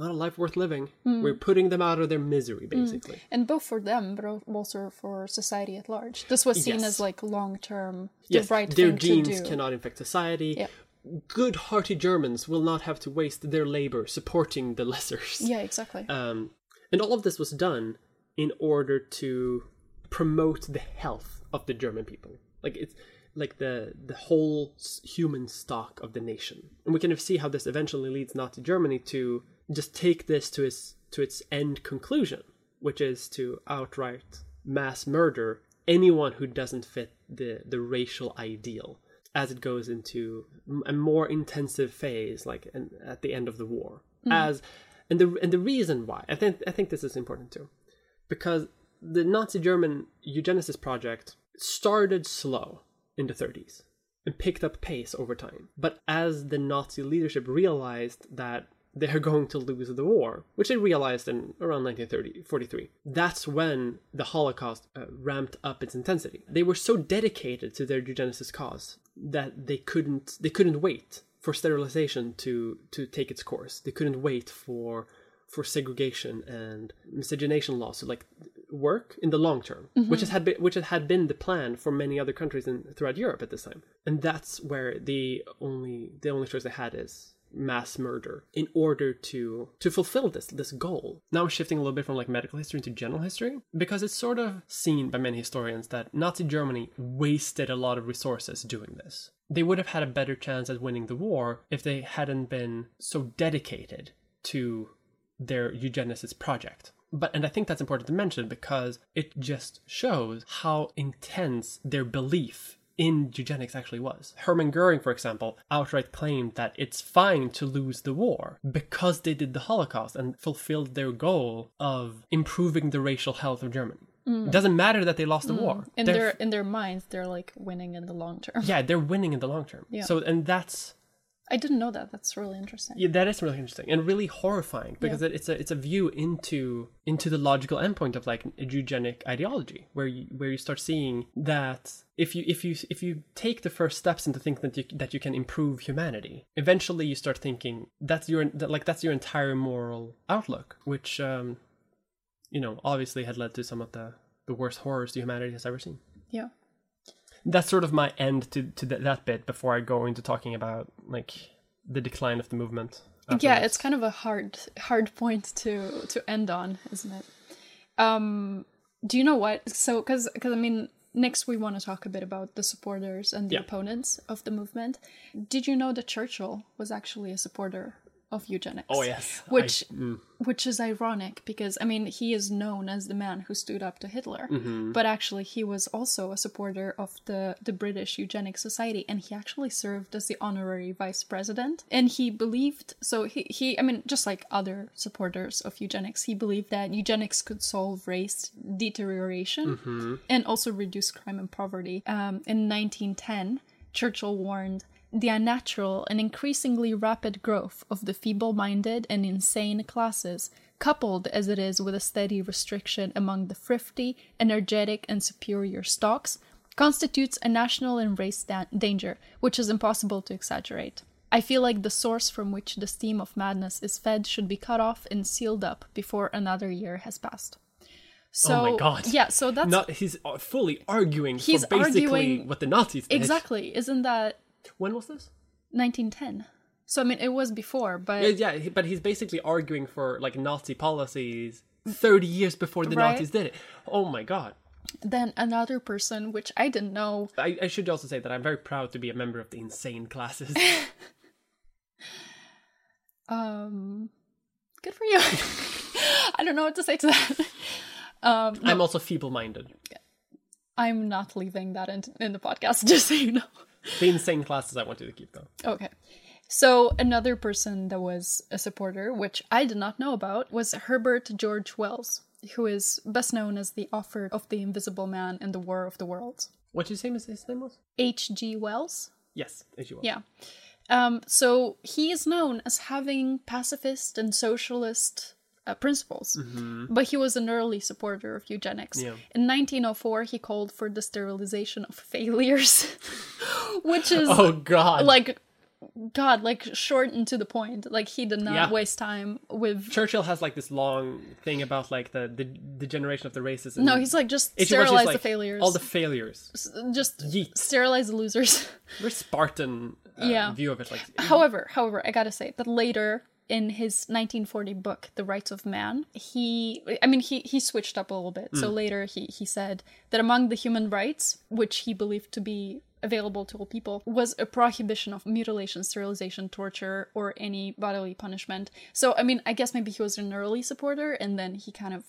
Speaker 2: not a life worth living. We're putting them out of their misery, basically.
Speaker 3: And both for them, but also for society at large. This was seen
Speaker 2: Yes.
Speaker 3: as like long term, the
Speaker 2: Yes,
Speaker 3: right
Speaker 2: their
Speaker 3: thing
Speaker 2: genes
Speaker 3: to do.
Speaker 2: cannot infect society.
Speaker 3: Yeah.
Speaker 2: Good hearty Germans will not have to waste their labor supporting the lessers.
Speaker 3: Yeah, exactly.
Speaker 2: Um, and all of this was done in order to promote the health of the German people. Like it's like the the whole human stock of the nation. And we can see how this eventually leads Nazi Germany to just take this to its to its end conclusion, which is to outright mass murder anyone who doesn't fit the the racial ideal as it goes into a more intensive phase like in, at the end of the war. Hmm. As and the and the reason why i think i think this is important too because the nazi german eugenicist project started slow in the 30s and picked up pace over time. But as the nazi leadership realized that they're going to lose the war, which they realized in around 1943. That's when the Holocaust uh, ramped up its intensity. They were so dedicated to their eugenicist cause that they couldn't they couldn't wait for sterilization to to take its course. They couldn't wait for for segregation and miscegenation laws to like work in the long term, which had been, which had been the plan for many other countries in throughout Europe at this time. And that's where the only the only choice they had is mass murder in order to to fulfill this this goal. Now shifting a little bit from like medical history into general history because it's sort of seen by many historians that Nazi Germany wasted a lot of resources doing this. They would have had a better chance at winning the war if they hadn't been so dedicated to their eugenicist project. But and I think that's important to mention because it just shows how intense their belief in eugenics actually was. Hermann Goering, for example, outright claimed that it's fine to lose the war because they did the Holocaust and fulfilled their goal of improving the racial health of Germany. Mm. It doesn't matter that they lost the mm. war.
Speaker 3: in
Speaker 2: They're
Speaker 3: their in their minds, they're like winning in the long term.
Speaker 2: yeah, they're winning in the long term.
Speaker 3: Yeah.
Speaker 2: So and that's
Speaker 3: I didn't know that. That's really interesting.
Speaker 2: Yeah, that is really interesting and really horrifying because it, it's a it's a view into into the logical endpoint of like a eugenic ideology where you where you start seeing that if you if you if you take the first steps into thinking that you that you can improve humanity, eventually you start thinking that's your that, like that's your entire moral outlook, which um, you know obviously had led to some of the the worst horrors humanity has ever seen
Speaker 3: Yeah.
Speaker 2: That's sort of my end to to th- that bit before I go into talking about like the decline of the movement.
Speaker 3: yeah it's kind of a hard hard point to to end on isn't it um do you know what so because because i mean next we want to talk a bit about the supporters and the
Speaker 2: Yeah.
Speaker 3: opponents of the movement did you know that churchill was actually a supporter of eugenics
Speaker 2: Oh yes,
Speaker 3: which
Speaker 2: I- mm,
Speaker 3: which is ironic because I mean he is known as the man who stood up to Hitler,
Speaker 2: Mm-hmm.
Speaker 3: but actually he was also a supporter of the the British Eugenic Society, and he actually served as the honorary vice president. And he believed so he he I mean just like other supporters of eugenics, he believed that eugenics could solve race deterioration and also reduce crime and poverty. Um, in 1910, Churchill warned the unnatural and increasingly rapid growth of the feeble minded and insane classes, coupled as it is with a steady restriction among the thrifty, energetic, and superior stocks, constitutes a national and race da- danger which is impossible to exaggerate. I feel like the source from which the steam of madness is fed should be cut off and sealed up before another year has passed. So,
Speaker 2: oh my god!
Speaker 3: Yeah, so that's
Speaker 2: not he's uh, fully arguing
Speaker 3: He's
Speaker 2: for basically
Speaker 3: arguing-
Speaker 2: what the Nazis did.
Speaker 3: exactly. Isn't that
Speaker 2: When was this?
Speaker 3: 1910? So I mean, it was before, but
Speaker 2: Yeah, yeah, but he's basically arguing for like Nazi policies thirty years before the
Speaker 3: Right.
Speaker 2: Nazis did it. Oh my god!
Speaker 3: then another person, which I didn't know,
Speaker 2: I, I should also say that I'm very proud to be a member of the insane classes.
Speaker 3: um, good for you. I don't know what to say to that. Um,
Speaker 2: I'm also feeble-minded.
Speaker 3: I'm not leaving that in, in the podcast, just so you know.
Speaker 2: The insane classes I want you to keep though.
Speaker 3: Okay. So another person that was a supporter, which I did not know about, was Herbert George Wells, who is best known as the author of The Invisible Man and the War of the Worlds.
Speaker 2: What did you say his- name was?
Speaker 3: H.G. Wells?
Speaker 2: Yes, as you will.
Speaker 3: Yeah. Um, so he is known as having pacifist and socialist uh, principles, but he was an early supporter of eugenics.
Speaker 2: Yeah.
Speaker 3: In 1904, he called for the sterilization of failures, which is
Speaker 2: Oh god!
Speaker 3: like God, like short and to the point. Like he did not
Speaker 2: Yeah.
Speaker 3: waste time with.
Speaker 2: Churchill has like this long thing about like the the, the generation of the races.
Speaker 3: No, he's like just sterilize
Speaker 2: just,
Speaker 3: the failures.
Speaker 2: All the failures.
Speaker 3: just
Speaker 2: Yeet.
Speaker 3: sterilize the losers.
Speaker 2: Very Spartan uh,
Speaker 3: Yeah.
Speaker 2: view of it. Like
Speaker 3: however, however, I gotta say that later in his 1940 book, The Rights of Man, he, I mean, he he switched up a little bit. So hmm. later he he said that among the human rights, which he believed to be available to all people, was a prohibition of mutilation, sterilization, torture, or any bodily punishment. So I mean, I guess maybe he was an early supporter, and then he kind of,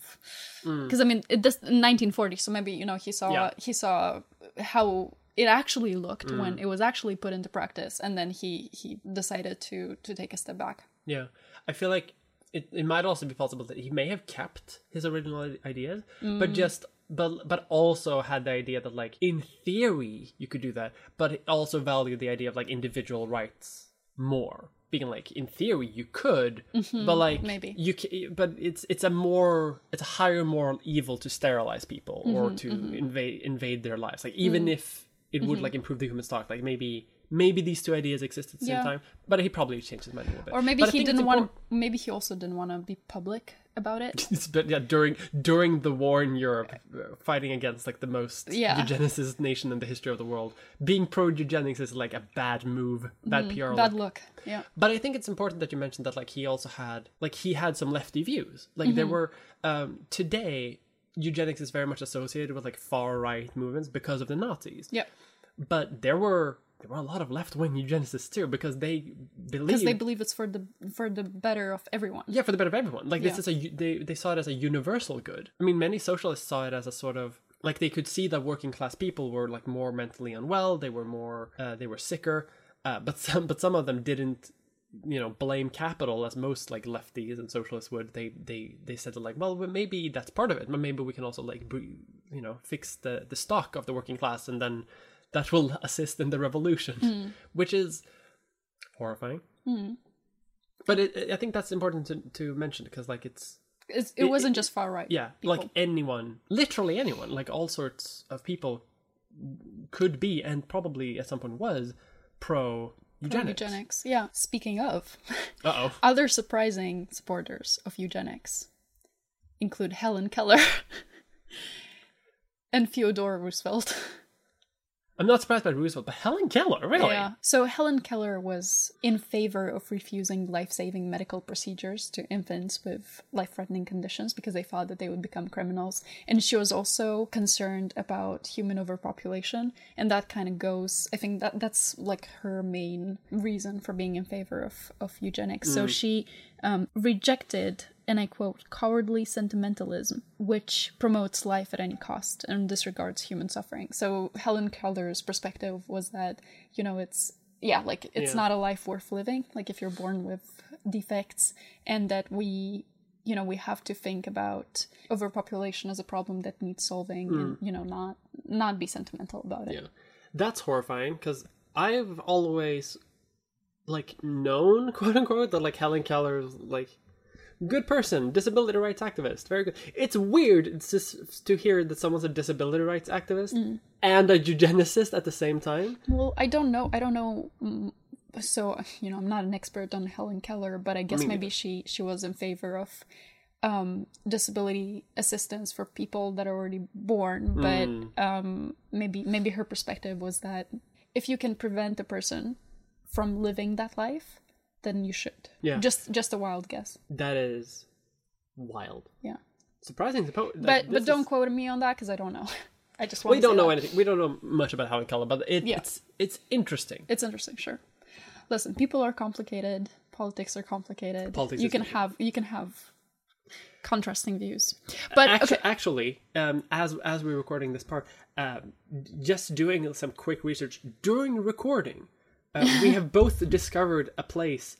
Speaker 3: hmm. because I mean, it, this 1940, so maybe you know he saw
Speaker 2: Yeah.
Speaker 3: he saw how it actually looked hmm. when it was actually put into practice and then he he decided to to take a step back
Speaker 2: Yeah, I feel like it, it might also be possible that he may have kept his original ideas,
Speaker 3: Mm.
Speaker 2: but just but but also had the idea that like in theory you could do that, but it also valued the idea of like individual rights more. Being like in theory you could, but like
Speaker 3: Mm-hmm. maybe.
Speaker 2: you can, but it's it's a more it's a higher moral evil to sterilize people
Speaker 3: Mm-hmm,
Speaker 2: or to invade invade their lives. Like even
Speaker 3: Mm.
Speaker 2: if it would like improve the human stock, like maybe maybe these two ideas exist at the same
Speaker 3: Yeah.
Speaker 2: time, but he probably changed his mind a little bit.
Speaker 3: or maybe
Speaker 2: But
Speaker 3: he didn't want
Speaker 2: important-
Speaker 3: maybe he also didn't want to be public about it
Speaker 2: but yeah, during during the war in Europe, uh, fighting against like the most
Speaker 3: Yeah.
Speaker 2: eugenicist nation in the history of the world, being pro eugenics is like a bad move, bad PR.
Speaker 3: Mm-hmm. bad
Speaker 2: look.
Speaker 3: look yeah
Speaker 2: But I think it's important that you mentioned that like he also had like he had some lefty views. Like there
Speaker 3: Mm-hmm.
Speaker 2: were um today eugenics is very much associated with like far right movements because of the Nazis.
Speaker 3: yeah
Speaker 2: But there were there were a lot of left wing eugenicists too because they believe
Speaker 3: because they believe it's for the for the better of everyone
Speaker 2: yeah, for the better of everyone. Like this
Speaker 3: Yeah.
Speaker 2: is a they they saw it as a universal good. I mean, many socialists saw it as a sort of like they could see that working class people were like more mentally unwell. They were more uh, they were sicker. Uh, but some but some of them didn't you know blame capital as most like lefties and socialists would. They they they said like well well, maybe that's part of it, but maybe we can also like you know fix the the stock of the working class and then that will assist in the revolution, which is horrifying. But it, I think that's important to, to mention because like it's
Speaker 3: it's, it wasn't just far right
Speaker 2: yeah like anyone literally anyone like all sorts of people could be and probably at some point was pro eugenics.
Speaker 3: eugenics yeah speaking of
Speaker 2: Uh oh.
Speaker 3: other surprising supporters of eugenics include helen keller and theodore roosevelt
Speaker 2: I'm not surprised by Roosevelt, but Helen Keller, really?
Speaker 3: Yeah. So Helen Keller was in favor of refusing life-saving medical procedures to infants with life-threatening conditions because they thought that they would become criminals. And she was also concerned about human overpopulation, and that kind of goes. I think that that's like her main reason for being in favor of of eugenics. So she um, rejected. And I quote, cowardly sentimentalism, which promotes life at any cost and disregards human suffering. So Helen Keller's perspective was that, you know, it's yeah, like it's
Speaker 2: Yeah.
Speaker 3: not a life worth living, like if you're born with defects, and that we you know, we have to think about overpopulation as a problem that needs solving and, hmm. you know, not not be sentimental about it.
Speaker 2: Yeah. That's horrifying because I've always like known, quote unquote, that like Helen Keller's like good person, disability rights activist, very good. It's weird it's just to hear that someone's a disability rights activist
Speaker 3: Mm.
Speaker 2: and a eugenicist at the same time.
Speaker 3: Well, I don't know. I don't know. mm, So you know, I'm not an expert on Helen Keller, but I guess
Speaker 2: Me
Speaker 3: maybe she she was in favor of um, disability assistance for people that are already born. But um, maybe maybe her perspective was that if you can prevent a person from living that life, then you should.
Speaker 2: Yeah.
Speaker 3: Just just a wild guess.
Speaker 2: That is wild.
Speaker 3: Yeah.
Speaker 2: Surprising to po- like,
Speaker 3: But but don't
Speaker 2: is-
Speaker 3: quote me on that because I don't know. I just want
Speaker 2: we don't know
Speaker 3: that.
Speaker 2: anything. We don't know much about Keller, but it,
Speaker 3: Yeah.
Speaker 2: it's it's interesting.
Speaker 3: It's interesting, sure. Listen, people are complicated. Politics are complicated.
Speaker 2: Politics
Speaker 3: you can
Speaker 2: complicated.
Speaker 3: have you can have contrasting views, but
Speaker 2: Actu-
Speaker 3: okay.
Speaker 2: Actually, um, as as we're recording this part, um, just doing some quick research during recording, uh, we have both discovered a place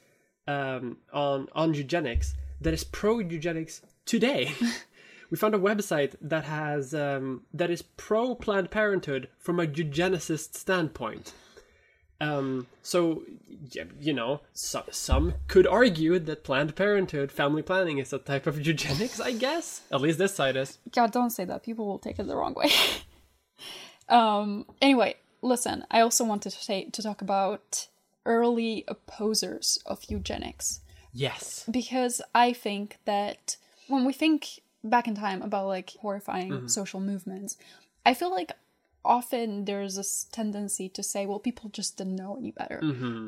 Speaker 2: um, on on eugenics that is pro eugenics today. we found a website that has um, that is pro Planned Parenthood from a eugenicist standpoint. Um, so, you know, so, some could argue that Planned Parenthood, family planning, is a type of eugenics, I guess. At least this side is.
Speaker 3: God, don't say that. People will take it the wrong way. um. Anyway, listen. I also wanted to say to talk about early opposers of eugenics
Speaker 2: Yes.
Speaker 3: because I think that when we think back in time about like horrifying mm-hmm. social movements, I feel like often there's this tendency to say, well, people just didn't know any better.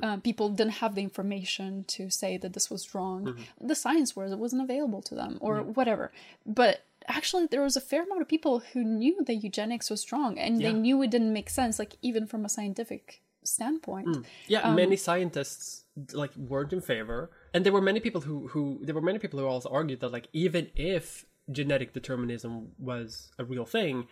Speaker 3: Uh, people didn't have the information to say that this was wrong. Mm-hmm. The science was it wasn't available to them or whatever. But actually, there was a fair amount of people who knew that eugenics was wrong and
Speaker 2: Yeah.
Speaker 3: they knew it didn't make sense, like even from a scientific standpoint.
Speaker 2: Yeah,
Speaker 3: Um,
Speaker 2: many scientists like weren't in favor, and there were many people who who there were many people who also argued that like even if genetic determinism was a real thing,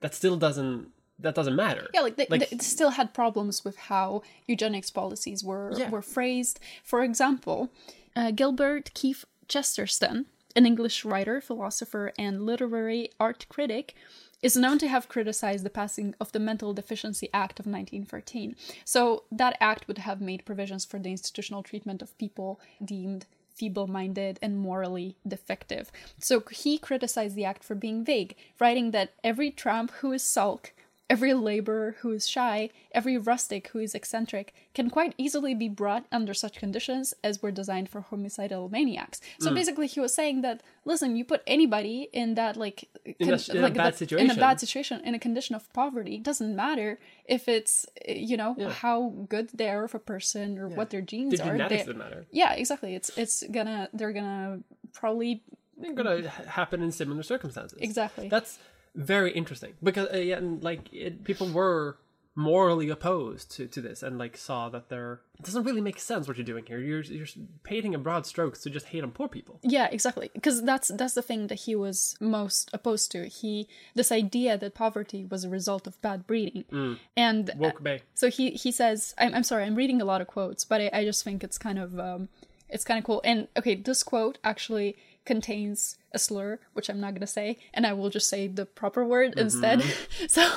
Speaker 2: that still doesn't that doesn't matter.
Speaker 3: Yeah, like they,
Speaker 2: Like-
Speaker 3: they still had problems with how eugenics policies were
Speaker 2: Yeah.
Speaker 3: were phrased. For example, uh, Gilbert Keith Chesterton, an English writer, philosopher, and literary art critic, is known to have criticized the passing of the Mental Deficiency Act of 1913. So that act would have made provisions for the institutional treatment of people deemed feeble minded and morally defective. So he criticized the act for being vague, writing that every tramp who is sulk, every laborer who is shy, every rustic who is eccentric can quite easily be brought under such conditions as were designed for homicidal maniacs. So mm. basically, he was saying that listen, you put anybody in that like
Speaker 2: In a- in a bad
Speaker 3: that- in a
Speaker 2: situation.
Speaker 3: bad situation in a condition of poverty. It doesn't matter if it's you know how good they are of a person or what their genes
Speaker 2: The
Speaker 3: are. They-
Speaker 2: doesn't matter.
Speaker 3: yeah, exactly. It's it's gonna they're gonna probably
Speaker 2: They're gonna happen in similar circumstances.
Speaker 3: Exactly.
Speaker 2: That's very interesting because uh, yeah, and, like it, people were morally opposed to, to this and like saw that there it doesn't really make sense what you're doing here. You're you're painting in broad strokes to just hate on poor people.
Speaker 3: Yeah, exactly. Because that's that's the thing that he was most opposed to. He this idea that poverty was a result of bad breeding, and
Speaker 2: Woke Bay.
Speaker 3: so he he says, I'm, I'm sorry, I'm reading a lot of quotes, but I, I just think it's kind of um, it's kind of cool. And okay, this quote actually contains a slur, which I'm not gonna say, and I will just say the proper word instead. so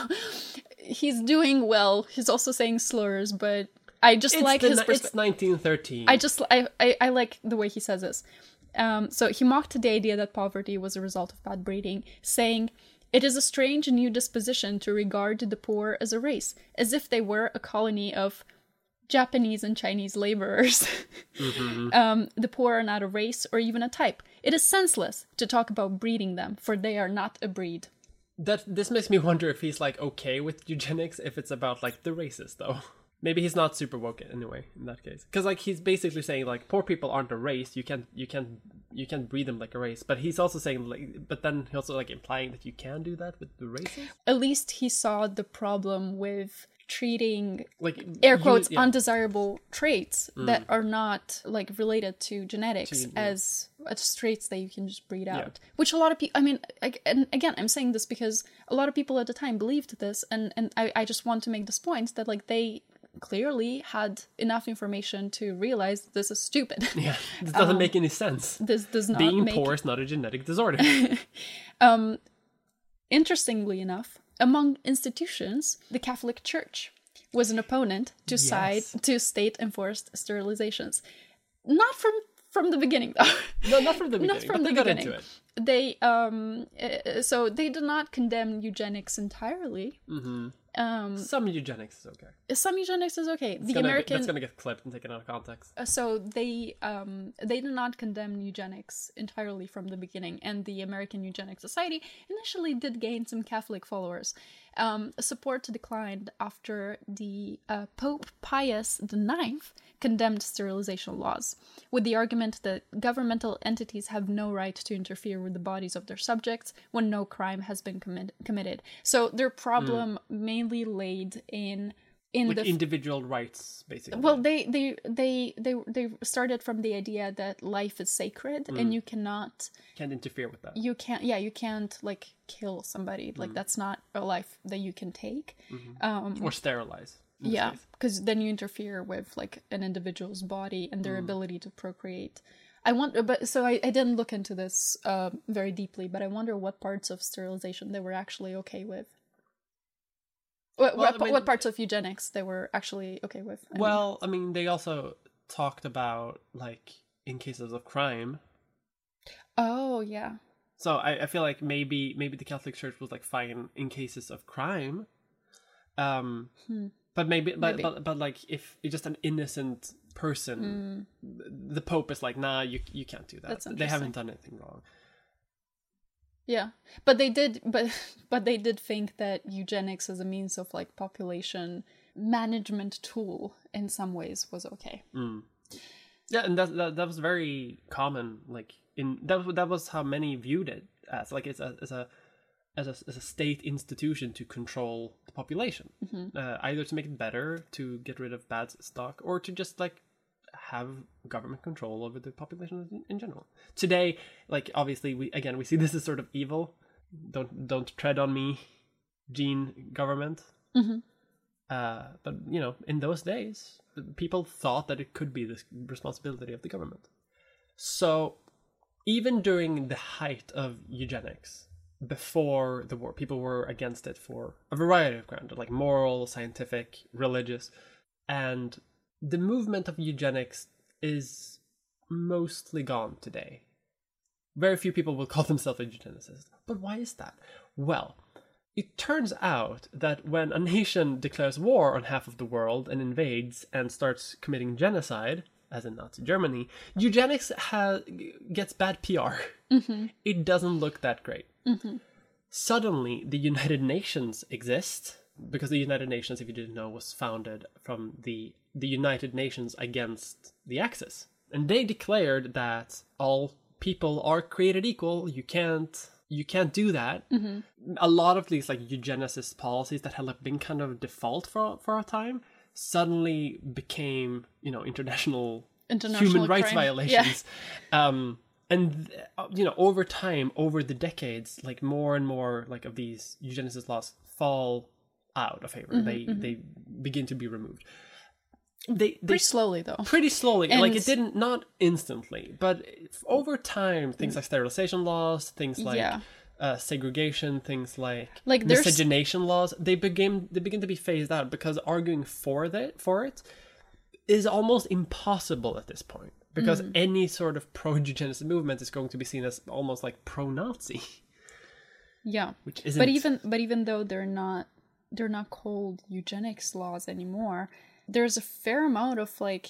Speaker 3: he's doing well. He's also saying slurs, but I just
Speaker 2: It's,
Speaker 3: like his
Speaker 2: ni- it's 1913.
Speaker 3: I just I, I I like the way he says this. Um, so he mocked the idea that poverty was a result of bad breeding, saying, "It is a strange new disposition to regard the poor as a race, as if they were a colony of Japanese and Chinese laborers. um, the poor are not a race or even a type. It is senseless to talk about breeding them, for they are not a breed."
Speaker 2: that this makes me wonder if he's like okay with eugenics if it's about like the races though. Maybe he's not super woke anyway in that case, because like he's basically saying like poor people aren't a race. You can't you can't you can't breed them like a race. But he's also saying like, but then he also like implying that you can do that with the races.
Speaker 3: At least he saw the problem with treating
Speaker 2: Like
Speaker 3: air
Speaker 2: you-
Speaker 3: quotes
Speaker 2: yeah. Mm.
Speaker 3: undesirable traits that are not like related to genetics
Speaker 2: To- yeah.
Speaker 3: as as traits that you can just breed out which a lot of people i mean I, and again i'm saying this because a lot of people at the time believed this and and I, I just want to make this point that like they clearly had enough information to realize this is stupid
Speaker 2: Yeah, this doesn't make any sense.
Speaker 3: this does not
Speaker 2: Being
Speaker 3: make
Speaker 2: poor is not a genetic disorder.
Speaker 3: Um, interestingly enough, among institutions, the Catholic Church was an opponent to side to state enforced sterilizations. Not from from the beginning though.
Speaker 2: no, not from the beginning.
Speaker 3: Not from the beginning. They um uh, so they did not condemn eugenics entirely.
Speaker 2: Some eugenics is okay.
Speaker 3: Some eugenics is okay.
Speaker 2: It's
Speaker 3: The
Speaker 2: gonna,
Speaker 3: American
Speaker 2: that's gonna get clipped and taken out of context.
Speaker 3: Uh, so they um they did not condemn eugenics entirely from the beginning and the american eugenics society initially did gain some catholic followers um, support declined after the uh, pope pius IX condemned sterilization laws with the argument that governmental entities have no right to interfere with the bodies of their subjects when no crime has been commit- committed. So their problem mainly laid in in
Speaker 2: Like
Speaker 3: the
Speaker 2: individual rights, basically.
Speaker 3: well, they they they they they started from the idea that life is sacred and you cannot
Speaker 2: can't interfere with that.
Speaker 3: you can't yeah you can't like kill somebody. Like that's not a life that you can take. Um
Speaker 2: or sterilize.
Speaker 3: yeah because then you interfere with like an individual's body and their ability to procreate. I want but so i, I didn't look into this uh, very deeply but i wonder what parts of sterilization they were actually okay with what,
Speaker 2: Well,
Speaker 3: what,
Speaker 2: I mean-
Speaker 3: what parts of eugenics they were actually okay with I mean,
Speaker 2: Well, I mean, they also talked about like in cases of crime.
Speaker 3: oh yeah
Speaker 2: So I, I feel like maybe maybe the Catholic Church was like fine in cases of crime. Um, But maybe, but,
Speaker 3: Maybe.
Speaker 2: but but like if you're just an innocent person, the Pope is like, nah, you you can't do that.
Speaker 3: Mm.
Speaker 2: They haven't done anything wrong.
Speaker 3: Yeah, but they did, but but they did think that eugenics as a means of like population management tool in some ways was okay.
Speaker 2: Yeah, and that that, that was very common. Like in that was- that was how many viewed it as like it's a as a as a, as a state institution to control the population, uh, either to make it better, to get rid of bad stock, or to just like have government control over the population in, in general. Today, like obviously, we again we see this as sort of evil. Don't don't tread on me, gene government. Uh, but you know, in those days, people thought that it could be the responsibility of the government. So, even during the height of eugenics, before the war, people were against it for a variety of grounds, like moral, scientific, religious, and the movement of eugenics is mostly gone today. Very few people will call themselves a eugenicist. But why is that? Well, it turns out that when a nation declares war on half of the world and invades and starts committing genocide, as in Nazi Germany, eugenics ha- gets bad PR. Mm-hmm. It doesn't look that great. Mm-hmm. Suddenly, the United Nations exist because the United Nations, if you didn't know, was founded from the the United Nations against the Axis, and they declared that all people are created equal. You can't you can't do that. A lot of these like eugenicist policies that had like been kind of default for for a time suddenly became you know international,
Speaker 3: International
Speaker 2: human rights
Speaker 3: crime.
Speaker 2: violations. Um, and uh, you know over time over the decades like more and more like of these eugenicist laws fall out of favor they they begin to be removed they they
Speaker 3: Pretty slowly though.
Speaker 2: pretty slowly like it didn't not instantly but over time things like sterilization laws things like
Speaker 3: Yeah.
Speaker 2: uh, segregation things like
Speaker 3: Like, there's-
Speaker 2: miscegenation laws they begin they begin to be phased out because arguing for that for it is almost impossible at this point because
Speaker 3: Mm.
Speaker 2: any sort of pro eugenicist movement is going to be seen as almost like pro Nazi
Speaker 3: Yeah.
Speaker 2: which isn't
Speaker 3: But even but even though they're not they're not called eugenics laws anymore, there's a fair amount of like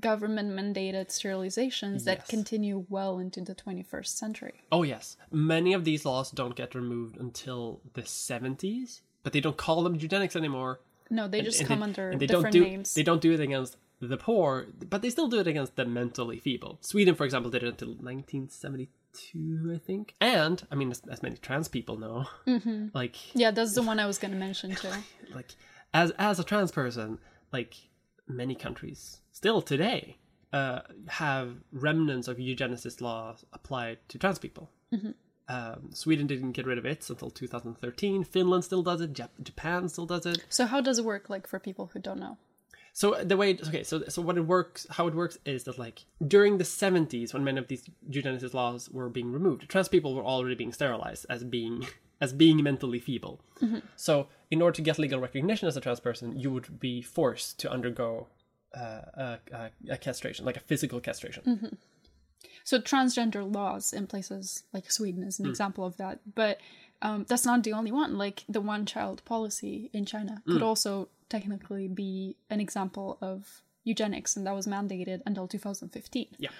Speaker 3: government mandated sterilizations that continue well into the 21st century.
Speaker 2: Oh yes, many of these laws don't get removed until the seventies, but they don't call them eugenics anymore.
Speaker 3: No, they just
Speaker 2: And
Speaker 3: come
Speaker 2: they-
Speaker 3: under
Speaker 2: they
Speaker 3: different
Speaker 2: don't do,
Speaker 3: names.
Speaker 2: They don't do it against the poor, but they still do it against the mentally feeble. Sweden, for example, did it until 1972, I think. And I mean, as, as many trans people know,
Speaker 3: Mm-hmm.
Speaker 2: like
Speaker 3: Yeah, that's the one I was going to mention too.
Speaker 2: like as as a trans person, like many countries still today uh, have remnants of eugenicist laws applied to trans people. Um, Sweden didn't get rid of it until 2013. Finland still does it. Jap- Japan still does it.
Speaker 3: So how does it work like for people who don't know?
Speaker 2: So the way okay, so so what it works, how it works is that like during the seventies, when many of these eugenicist laws were being removed, trans people were already being sterilized as being as being mentally feeble. So in order to get legal recognition as a trans person, you would be forced to undergo uh, a, a, a castration, like a physical castration.
Speaker 3: So transgender laws in places like Sweden is an
Speaker 2: Hmm.
Speaker 3: example of that, but um, that's not the only one. Like the one-child policy in China could
Speaker 2: Hmm.
Speaker 3: also technically be an example of eugenics, and that was mandated until 2015.
Speaker 2: Yeah.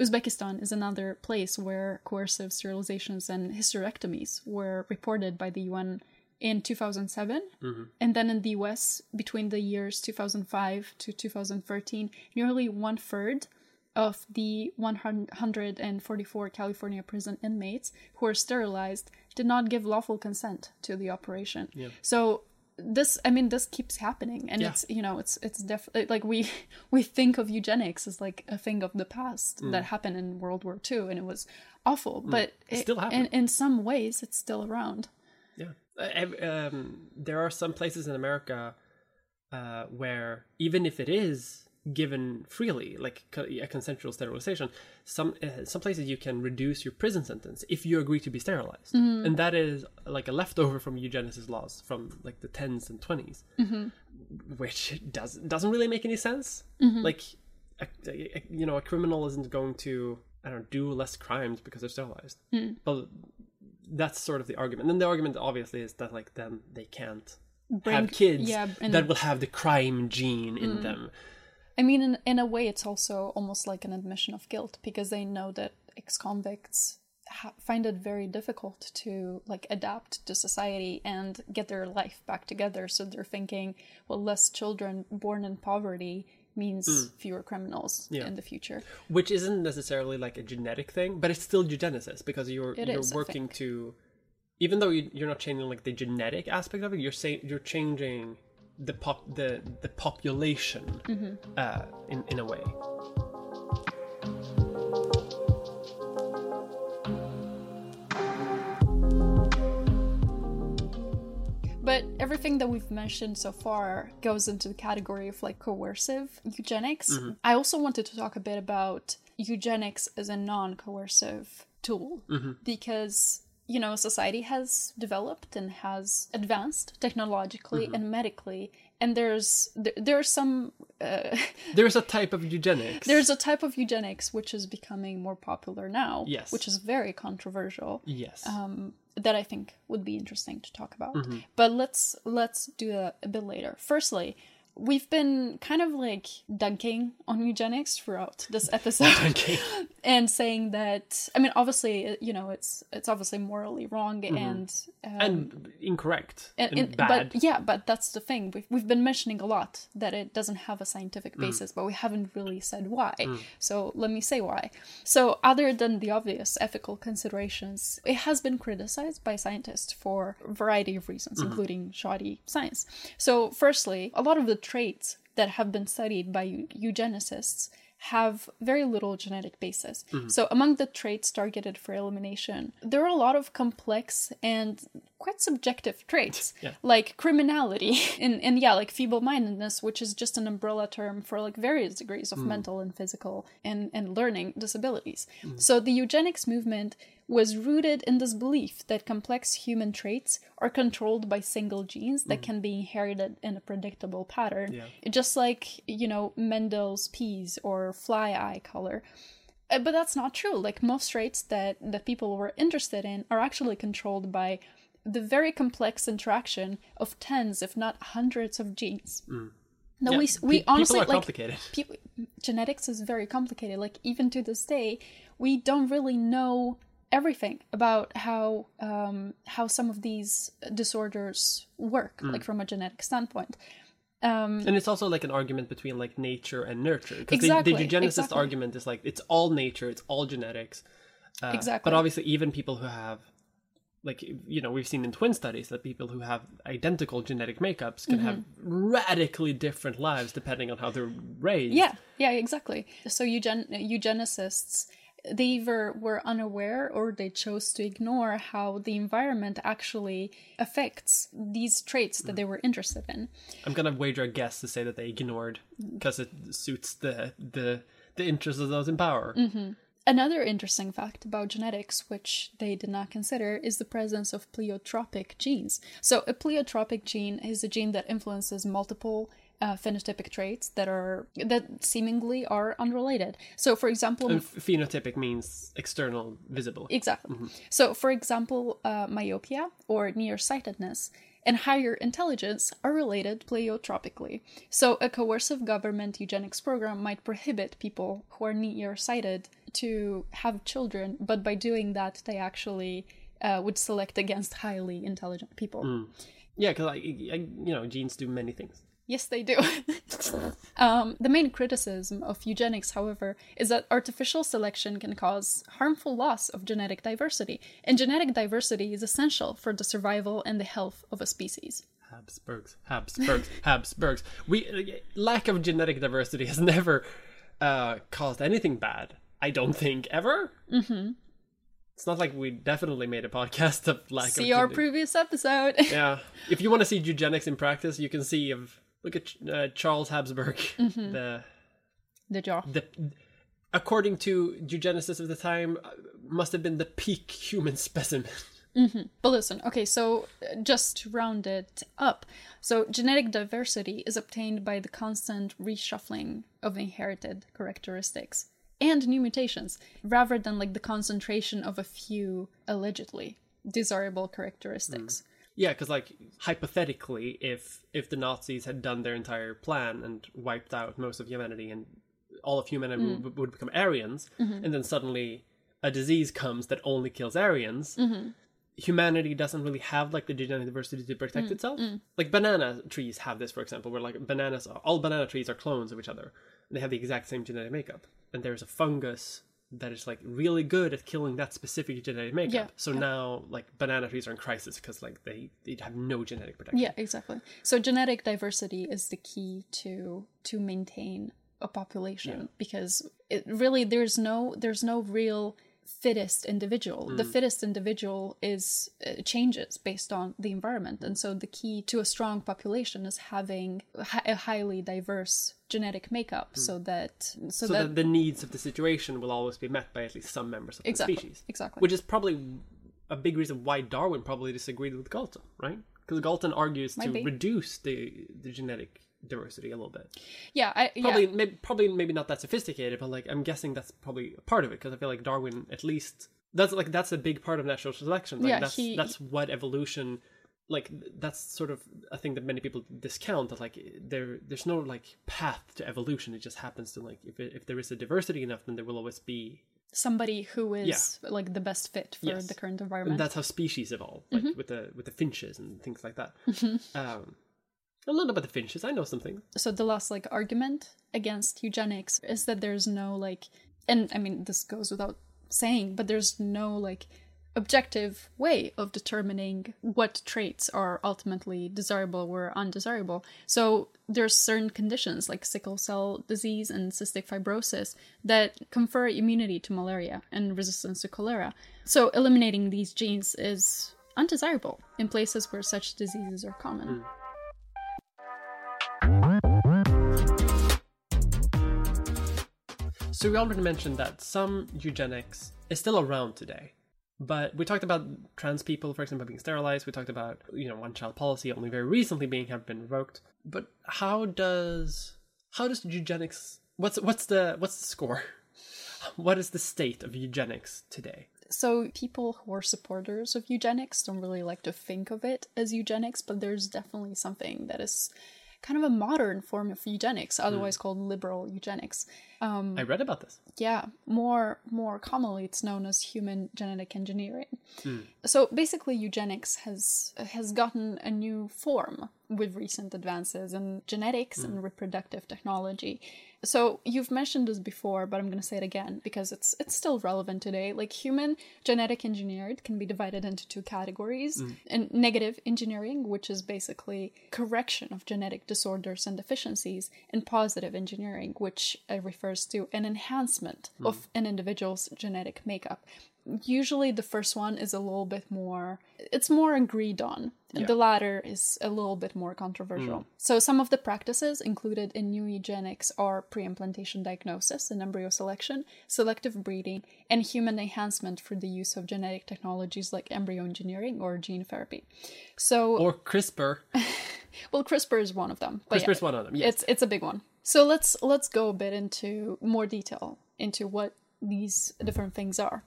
Speaker 3: Uzbekistan is another place where coercive sterilizations and hysterectomies were reported by the UN in 2007. Mm-hmm. And then in the US, between the years 2005 to 2013, nearly one third of the 144 California prison inmates who were sterilized did not give lawful consent to the operation. Yeah. So this i mean this keeps happening and
Speaker 2: Yeah.
Speaker 3: it's you know it's it's definitely like we we think of eugenics as like a thing of the past that happened in world war ii and it was awful but it,
Speaker 2: Still
Speaker 3: in, in some ways it's still around
Speaker 2: Yeah. Uh, um, there are some places in America uh, where even if it is given freely, like a consensual sterilization, some uh, some places you can reduce your prison sentence if you agree to be sterilized, and that is like a leftover from eugenicist laws from like the tens and 20s which does doesn't really make any sense. Like, a, a- you know, a criminal isn't going to I don't know, do less crimes because they're sterilized. But that's sort of the argument. And then the argument obviously is that like then they can't
Speaker 3: Bring-
Speaker 2: have kids
Speaker 3: yeah,
Speaker 2: that will have the crime gene in
Speaker 3: Mm.
Speaker 2: them.
Speaker 3: I mean, in, in a way, it's also almost like an admission of guilt because they know that ex-convicts ha- find it very difficult to like adapt to society and get their life back together. So they're thinking, well, less children born in poverty means fewer criminals
Speaker 2: Mm. Yeah.
Speaker 3: in the future.
Speaker 2: which isn't necessarily like a genetic thing, but it's still eugenesis because you're
Speaker 3: It
Speaker 2: you're
Speaker 3: is,
Speaker 2: working to, even though you're not changing like the genetic aspect of it, you're saying you're changing the pop the the population
Speaker 3: Mm-hmm.
Speaker 2: uh, in in a way.
Speaker 3: But everything that we've mentioned so far goes into the category of like coercive eugenics. I also wanted to talk a bit about eugenics as a non coercive tool because, you know, society has developed and has advanced technologically and medically. And there's there, there's some uh,
Speaker 2: There's a type of eugenics.
Speaker 3: there's a type of eugenics which is becoming more popular now,
Speaker 2: Yes.
Speaker 3: which is very controversial
Speaker 2: yes.
Speaker 3: um, that I think would be interesting to talk about.
Speaker 2: Mm-hmm.
Speaker 3: But let's let's do that a bit later. Firstly, we've been kind of like dunking on eugenics throughout this episode and saying that I mean obviously you know it's it's obviously morally wrong and um,
Speaker 2: Mm-hmm. and incorrect and,
Speaker 3: and, and-
Speaker 2: bad.
Speaker 3: but yeah but that's the thing we've, we've been mentioning a lot that it doesn't have a
Speaker 2: Mm.
Speaker 3: scientific basis but we haven't really said why so let me say why so other than the obvious ethical considerations it has been criticized by scientists for a variety of reasons
Speaker 2: Mm-hmm.
Speaker 3: including shoddy science so firstly a lot of the traits that have been studied by eugenicists have very little genetic basis.
Speaker 2: Mm-hmm.
Speaker 3: So, among the traits targeted for elimination, there are a lot of complex and quite subjective traits,
Speaker 2: Yeah.
Speaker 3: like criminality and, and yeah, like feeble mindedness, which is just an umbrella term for like various degrees of mental and physical and, and learning disabilities. So, the eugenics movement was rooted in this belief that complex human traits are controlled by single genes that can be inherited in a predictable pattern.
Speaker 2: Yeah.
Speaker 3: Just like, you know, Mendel's peas or fly eye color. Uh, But that's not true. Like most traits that, that people were interested in are actually controlled by the very complex interaction of tens, if not hundreds, of genes. No,
Speaker 2: Yeah,
Speaker 3: we, we
Speaker 2: pe-
Speaker 3: honestly like people genetics is very complicated like even to this day we don't really know everything about how um, how some of these disorders work
Speaker 2: Mm.
Speaker 3: like from a genetic standpoint um,
Speaker 2: And it's also like an argument between like nature and nurture. Because
Speaker 3: Exactly,
Speaker 2: the, the eugenicist
Speaker 3: exactly.
Speaker 2: argument is like it's all nature, it's all genetics. Uh,
Speaker 3: Exactly.
Speaker 2: But obviously, even people who have, like, you know, we've seen in twin studies that people who have identical genetic makeups can have
Speaker 3: Mm-hmm.
Speaker 2: radically different lives depending on how they're raised.
Speaker 3: yeah yeah exactly so eugen- eugenicists they either were unaware or they chose to ignore how the environment actually affects these traits that they were interested in
Speaker 2: I'm gonna wager a guess to say that they ignored because it suits the the the interests of those in power. Mm-hmm.
Speaker 3: Another interesting fact about genetics, which they did not consider, is the presence of pleiotropic genes. So, a pleiotropic gene is a gene that influences multiple uh, phenotypic traits that are that seemingly are unrelated. So, for example,
Speaker 2: And phenotypic means external, visible.
Speaker 3: Exactly. So, for example, uh, myopia or nearsightedness and higher intelligence are related pleiotropically. So, a coercive government eugenics program might prohibit people who are nearsighted to have children, but by doing that, they actually uh, would select against highly intelligent people.
Speaker 2: Yeah, because I, I, you know, genes do many things.
Speaker 3: Yes, they do. um, the main criticism of eugenics, however, is that artificial selection can cause harmful loss of genetic diversity, and genetic diversity is essential for the survival and the health of a species.
Speaker 2: Habsburgs, Habsburgs, Habsburgs. We lack of genetic diversity has never uh, caused anything bad. I don't think ever. Mm-hmm. It's not like we definitely made a podcast of lack of.
Speaker 3: See our
Speaker 2: genetic-
Speaker 3: previous episode.
Speaker 2: yeah, if you want to see eugenics in practice, you can see of look at uh, Charles Habsburg.
Speaker 3: Mm-hmm.
Speaker 2: The
Speaker 3: the jaw.
Speaker 2: the according to eugenicists of the time, uh, must have been the peak human specimen.
Speaker 3: But listen, okay, so uh, just to round it up. So, genetic diversity is obtained by the constant reshuffling of inherited characteristics and new mutations, rather than like the concentration of a few allegedly desirable characteristics.
Speaker 2: Yeah, because like hypothetically, if if the Nazis had done their entire plan and wiped out most of humanity and all of humanity
Speaker 3: Mm.
Speaker 2: would, would become Aryans,
Speaker 3: Mm-hmm.
Speaker 2: and then suddenly a disease comes that only kills Aryans,
Speaker 3: Mm-hmm.
Speaker 2: humanity doesn't really have like the genetic diversity to protect
Speaker 3: Mm,
Speaker 2: itself. Like banana trees have this, for example, where like bananas, all banana trees are clones of each other. And they have the exact same genetic makeup, and there's a fungus that is like really good at killing that specific genetic makeup.
Speaker 3: Yeah,
Speaker 2: so now like banana trees are in crisis because like they they have no genetic protection.
Speaker 3: Yeah, exactly. So genetic diversity is the key to to maintain a population because it really there's no there's no real fittest individual. The fittest individual is uh, changes based on the environment, and so the key to a strong population is having hi- a highly diverse genetic makeup, so that so,
Speaker 2: So
Speaker 3: that,
Speaker 2: that the needs of the situation will always be met by at least some members of
Speaker 3: exactly
Speaker 2: the species.
Speaker 3: exactly
Speaker 2: Which is probably a big reason why Darwin probably disagreed with Galton, right? Because Galton argues
Speaker 3: Might
Speaker 2: to
Speaker 3: be.
Speaker 2: reduce the the genetic diversity a little bit.
Speaker 3: yeah I, yeah.
Speaker 2: Probably, maybe, probably maybe not that sophisticated, but like I'm guessing that's probably part of it because I feel like Darwin at least that's like that's a big part of natural selection. Like
Speaker 3: Yeah,
Speaker 2: that's
Speaker 3: he-
Speaker 2: that's what evolution like that's sort of a thing that many people discount that like there there's no like path to evolution it just happens to like if, it, if there is a diversity enough then there will always be
Speaker 3: somebody who is like the best fit for
Speaker 2: Yes.
Speaker 3: the current environment.
Speaker 2: and that's how species evolve like
Speaker 3: Mm-hmm.
Speaker 2: with the with the finches and things like that um a lot about the finches i know something
Speaker 3: so the last like argument against eugenics is that there's no like and i mean this goes without saying but there's no like objective way of determining what traits are ultimately desirable or undesirable. So there's certain conditions like sickle cell disease and cystic fibrosis that confer immunity to malaria and resistance to cholera. So eliminating these genes is undesirable in places where such diseases are common hmm.
Speaker 2: So we already mentioned that some eugenics is still around today. But we talked about trans people, for example, being sterilized. We talked about, you know, one child policy only very recently being have been revoked. But how does how does eugenics what's what's the what's the score? What is the state of eugenics today?
Speaker 3: So people who are supporters of eugenics don't really like to think of it as eugenics, but there's definitely something that is kind of a modern form of eugenics, hmm. otherwise called liberal eugenics. Um,
Speaker 2: I read about this.
Speaker 3: yeah, more more commonly it's known as human genetic engineering. Hmm. So basically, eugenics has has gotten a new form with recent advances in genetics and hmm. reproductive technology. So you've mentioned this before, but I'm going to say it again because it's it's still relevant today. Like human genetic engineered can be divided into two categories: and negative engineering, which is basically correction of genetic disorders and deficiencies, and positive engineering, which uh, refers to an enhancement of an individual's genetic makeup. Usually the first one is a little bit more it's more agreed on the latter is a little bit more controversial mm. so some of the practices included in new eugenics are pre-implantation diagnosis and embryo selection selective breeding and human enhancement for the use of genetic technologies like embryo engineering or gene therapy so
Speaker 2: Or CRISPR.
Speaker 3: well crispr is one of them
Speaker 2: CRISPR is one of them. Yes.
Speaker 3: it's it's a big one. So let's let's go a bit into more detail into what these different things are.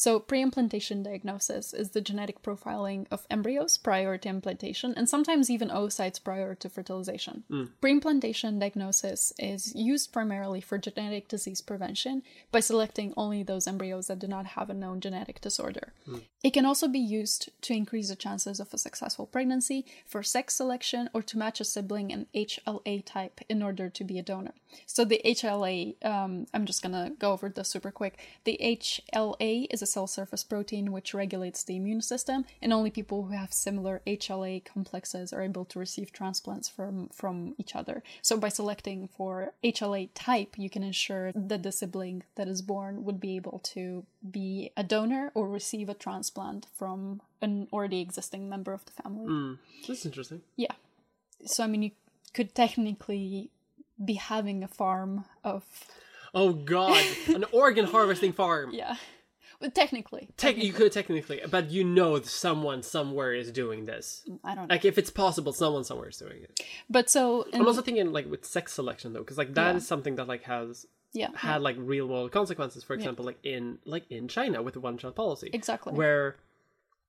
Speaker 3: So pre-implantation diagnosis is the genetic profiling of embryos prior to implantation and sometimes even oocytes prior to fertilization. Pre-implantation diagnosis is used primarily for genetic disease prevention by selecting only those embryos that do not have a known genetic disorder. It can also be used to increase the chances of a successful pregnancy, for sex selection, or to match a sibling in HLA type in order to be a donor. So the HLA, um, I'm just gonna go over this super quick. The HLA is a cell surface protein which regulates the immune system, and only people who have similar HLA complexes are able to receive transplants from from each other. So by selecting for HLA type, you can ensure that the sibling that is born would be able to be a donor or receive a transplant from an already existing member of the family. Hmm.
Speaker 2: That's interesting.
Speaker 3: Yeah. So I mean, you could technically be having a farm of
Speaker 2: Oh god, an organ harvesting farm.
Speaker 3: yeah. Well, technically,
Speaker 2: Tech, you could technically, but you know someone somewhere is doing this.
Speaker 3: I don't know.
Speaker 2: Like if it's possible, someone somewhere is doing it.
Speaker 3: But so
Speaker 2: I'm also thinking like with sex selection though, because like that is
Speaker 3: Yeah.
Speaker 2: something that like has
Speaker 3: yeah,
Speaker 2: had like real world consequences. For example, like in like in China with the one child policy,
Speaker 3: Exactly.
Speaker 2: where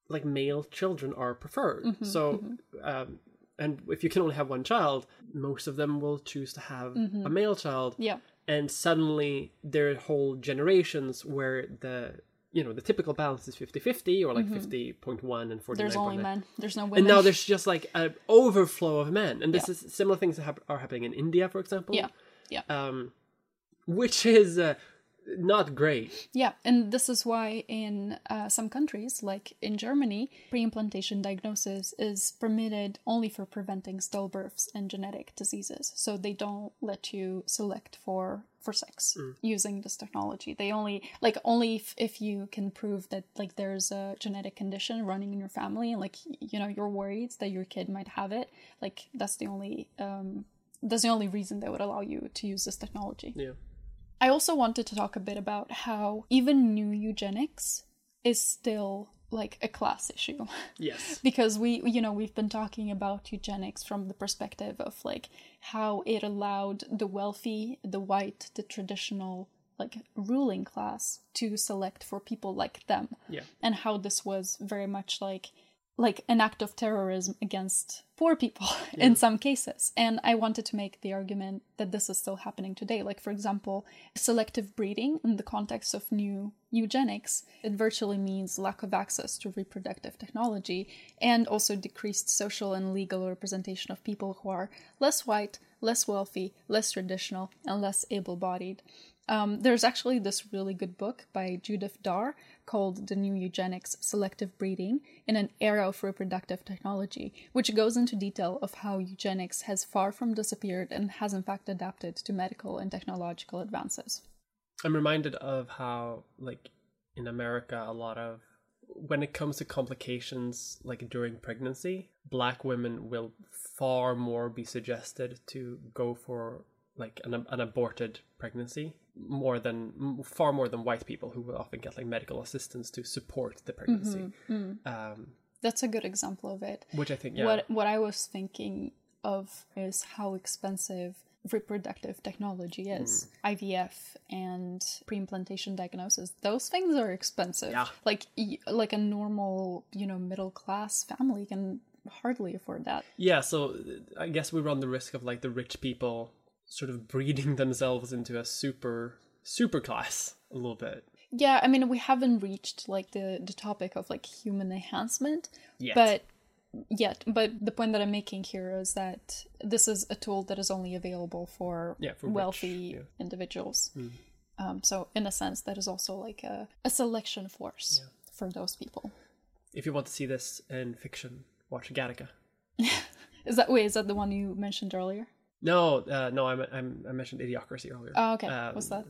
Speaker 2: like male children are preferred. Mm-hmm, so, mm-hmm. Um, and if you can only have one child, most of them will choose to have mm-hmm. a male child.
Speaker 3: Yeah.
Speaker 2: And suddenly there are whole generations where the you know the typical balance is 50-50 or like 50.1 and 49.
Speaker 3: There's only men. There's no women.
Speaker 2: And now there's just like an overflow of men, and this is similar things that hap- are happening in India, for example.
Speaker 3: Yeah. Yeah.
Speaker 2: Um, which is uh, not great.
Speaker 3: Yeah, and this is why in uh, some countries, like in Germany, pre-implantation diagnosis is permitted only for preventing stillbirths and genetic diseases. So they don't let you select for for sex using this technology. They only like only if, if you can prove that like there's a genetic condition running in your family, and like you know you're worried that your kid might have it. Like that's the only um, that's the only reason they would allow you to use this technology.
Speaker 2: Yeah.
Speaker 3: I also wanted to talk a bit about how even new eugenics is still like a class issue
Speaker 2: Yes.
Speaker 3: because we you know we've been talking about eugenics from the perspective of like how it allowed the wealthy the white the traditional like ruling class to select for people like them
Speaker 2: Yeah.
Speaker 3: and how this was very much like like an act of terrorism against poor people in some cases. And i wanted to make the argument that this is still happening today. Like for example selective breeding in the context of new eugenics it virtually means lack of access to reproductive technology and also decreased social and legal representation of people who are less white less wealthy less traditional and less able-bodied um, there's actually this really good book by Judith Daar called The New Eugenics Selective Breeding in an Era of Reproductive Technology, which goes into detail of how eugenics has far from disappeared and has in fact adapted to medical and technological advances.
Speaker 2: I'm reminded of how, like, in America, a lot of when it comes to complications, like during pregnancy, black women will far more be suggested to go for like an, an aborted pregnancy more than far more than white people who will often get like medical assistance to support the pregnancy mm-hmm, mm-hmm. um,
Speaker 3: That's a good example of it.
Speaker 2: which i think yeah
Speaker 3: What what I was thinking of is how expensive reproductive technology is. Mm. IVF and pre-implantation diagnosis. Those things are expensive.
Speaker 2: Yeah.
Speaker 3: Like like a normal, you know, middle class family can hardly afford that.
Speaker 2: Yeah, so I guess we run the risk of like the rich people sort of breeding themselves into a super super class a little bit.
Speaker 3: Yeah, I mean we haven't reached like the the topic of like human enhancement,
Speaker 2: Yet.
Speaker 3: but yet, but the point that I'm making here is that this is a tool that is only available for,
Speaker 2: Yeah, for rich,
Speaker 3: wealthy
Speaker 2: yeah.
Speaker 3: individuals. Um, so in a sense, that is also like a, a selection force for those people.
Speaker 2: If you want to see this in fiction, watch Gattaca.
Speaker 3: Is that wait? Is that the one you mentioned earlier?
Speaker 2: No, uh, no, I, I, I mentioned Idiocracy earlier.
Speaker 3: Oh, okay.
Speaker 2: Um,
Speaker 3: What's that?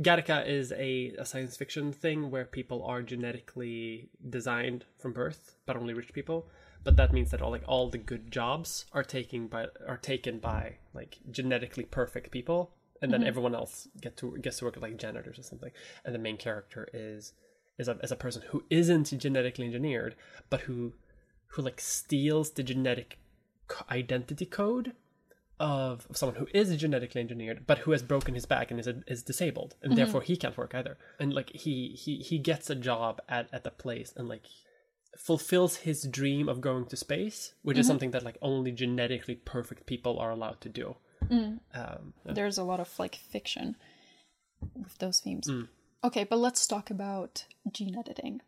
Speaker 2: Gattaca is a, a science fiction thing where people are genetically designed from birth, but only rich people. But that means that all like all the good jobs are taken by are taken by like genetically perfect people, and then everyone else get to gets to work like janitors or something. And the main character is is a, is a person who isn't genetically engineered, but who who like steals the genetic identity code of, of someone who is genetically engineered but who has broken his back and is is disabled and mm-hmm. therefore he can't work either. And like he he he gets a job at at the place and like fulfills his dream of going to space which is mm-hmm. something that like only genetically perfect people are allowed to do. Mm. Um yeah.
Speaker 3: There's a lot of like fiction with those themes. Mm. Okay, but let's talk about gene editing,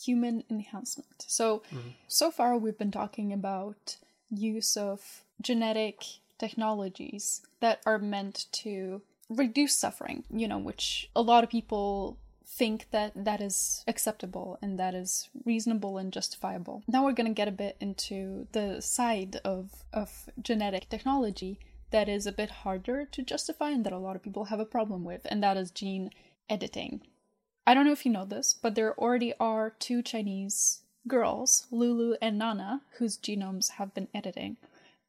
Speaker 3: human enhancement. So, mm-hmm. so far we've been talking about use of genetic technologies that are meant to reduce suffering, you know, which a lot of people think that that is acceptable and that is reasonable and justifiable. Now we're going to get a bit into the side of of genetic technology that is a bit harder to justify and that a lot of people have a problem with, and that is gene editing. I don't know if you know this, but there already are two Chinese girls, Lulu and Nana, whose genomes have been editing.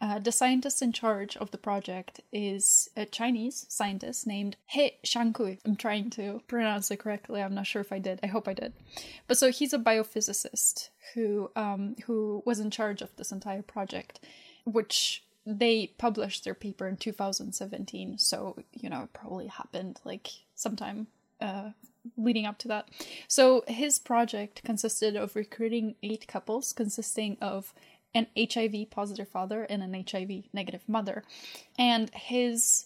Speaker 3: Uh, the scientist in charge of the project is a Chinese scientist named He Jiankui. I'm trying to pronounce it correctly. I'm not sure if I did. I hope I did. But so he's a biophysicist who um, who was in charge of this entire project, which they published their paper in 2017. So you know, it probably happened like sometime uh, leading up to that. So his project consisted of recruiting eight couples consisting of an HIV positive father and an HIV negative mother. And his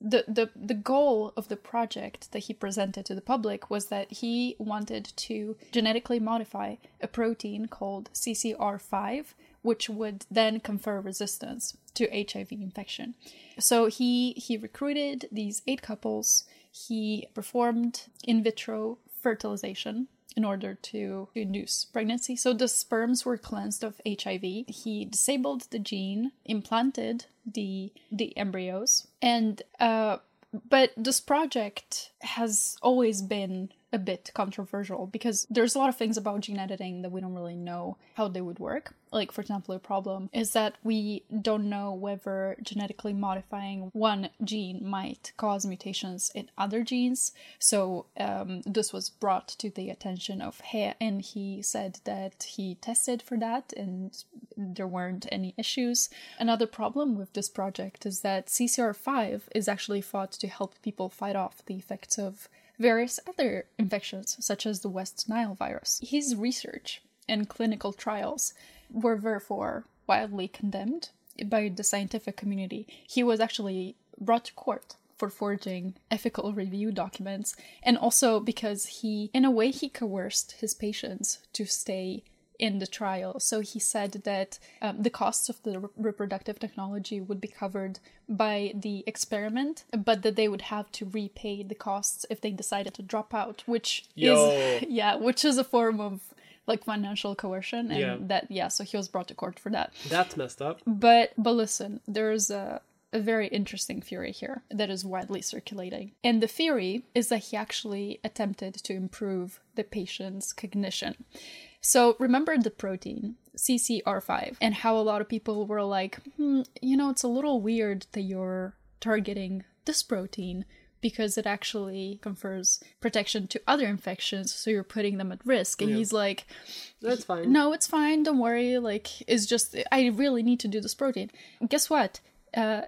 Speaker 3: the, the the goal of the project that he presented to the public was that he wanted to genetically modify a protein called CCR5 which would then confer resistance to HIV infection. So he he recruited these eight couples. He performed in vitro fertilization in order to induce pregnancy. So the sperms were cleansed of HIV. He disabled the gene, implanted the the embryos, and uh, but this project has always been a bit controversial because there's a lot of things about gene editing that we don't really know how they would work. Like, for example, a problem is that we don't know whether genetically modifying one gene might cause mutations in other genes. So, um, this was brought to the attention of He, and he said that he tested for that and there weren't any issues. Another problem with this project is that CCR5 is actually thought to help people fight off the effects of various other infections, such as the West Nile virus. His research and clinical trials were therefore widely condemned by the scientific community. He was actually brought to court for forging ethical review documents and also because he in a way he coerced his patients to stay in the trial. So he said that um, the costs of the re- reproductive technology would be covered by the experiment, but that they would have to repay the costs if they decided to drop out, which
Speaker 2: Yo.
Speaker 3: is yeah, which is a form of like financial coercion, and
Speaker 2: Yeah.
Speaker 3: that yeah, so he was brought to court for that.
Speaker 2: That's messed up.
Speaker 3: But but listen, there's a a very interesting theory here that is widely circulating. And the theory is that he actually attempted to improve the patient's cognition. So remember the protein CCR5 and how a lot of people were like, hmm, you know, it's a little weird that you're targeting this protein because it actually confers protection to other infections, so you're putting them at risk. And he's like,
Speaker 2: That's fine.
Speaker 3: no, it's fine. Don't worry. Like, it's just I really need to do this protein. And guess what? Uh,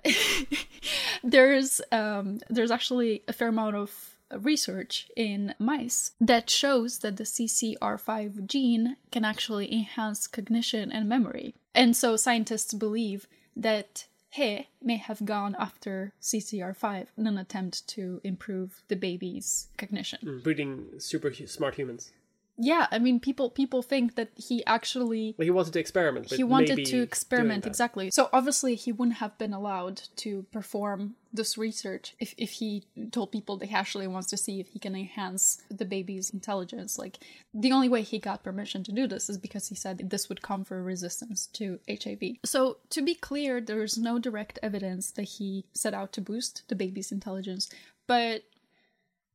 Speaker 3: there's um, there's actually a fair amount of research in mice that shows that the CCR5 gene can actually enhance cognition and memory. And so scientists believe that He may have gone after CCR5 in an attempt to improve the baby's cognition.
Speaker 2: Mm, breeding super smart humans.
Speaker 3: Yeah, I mean people people think that he actually
Speaker 2: Like he wanted to experiment.
Speaker 3: He wanted to experiment exactly. So obviously he wouldn't have been allowed to perform this research if, if he told people that he actually wants to see if he can enhance the baby's intelligence. Like the only way he got permission to do this is because he said this would confer resistance to hiv so to be clear there's no direct evidence that he set out to boost the baby's intelligence but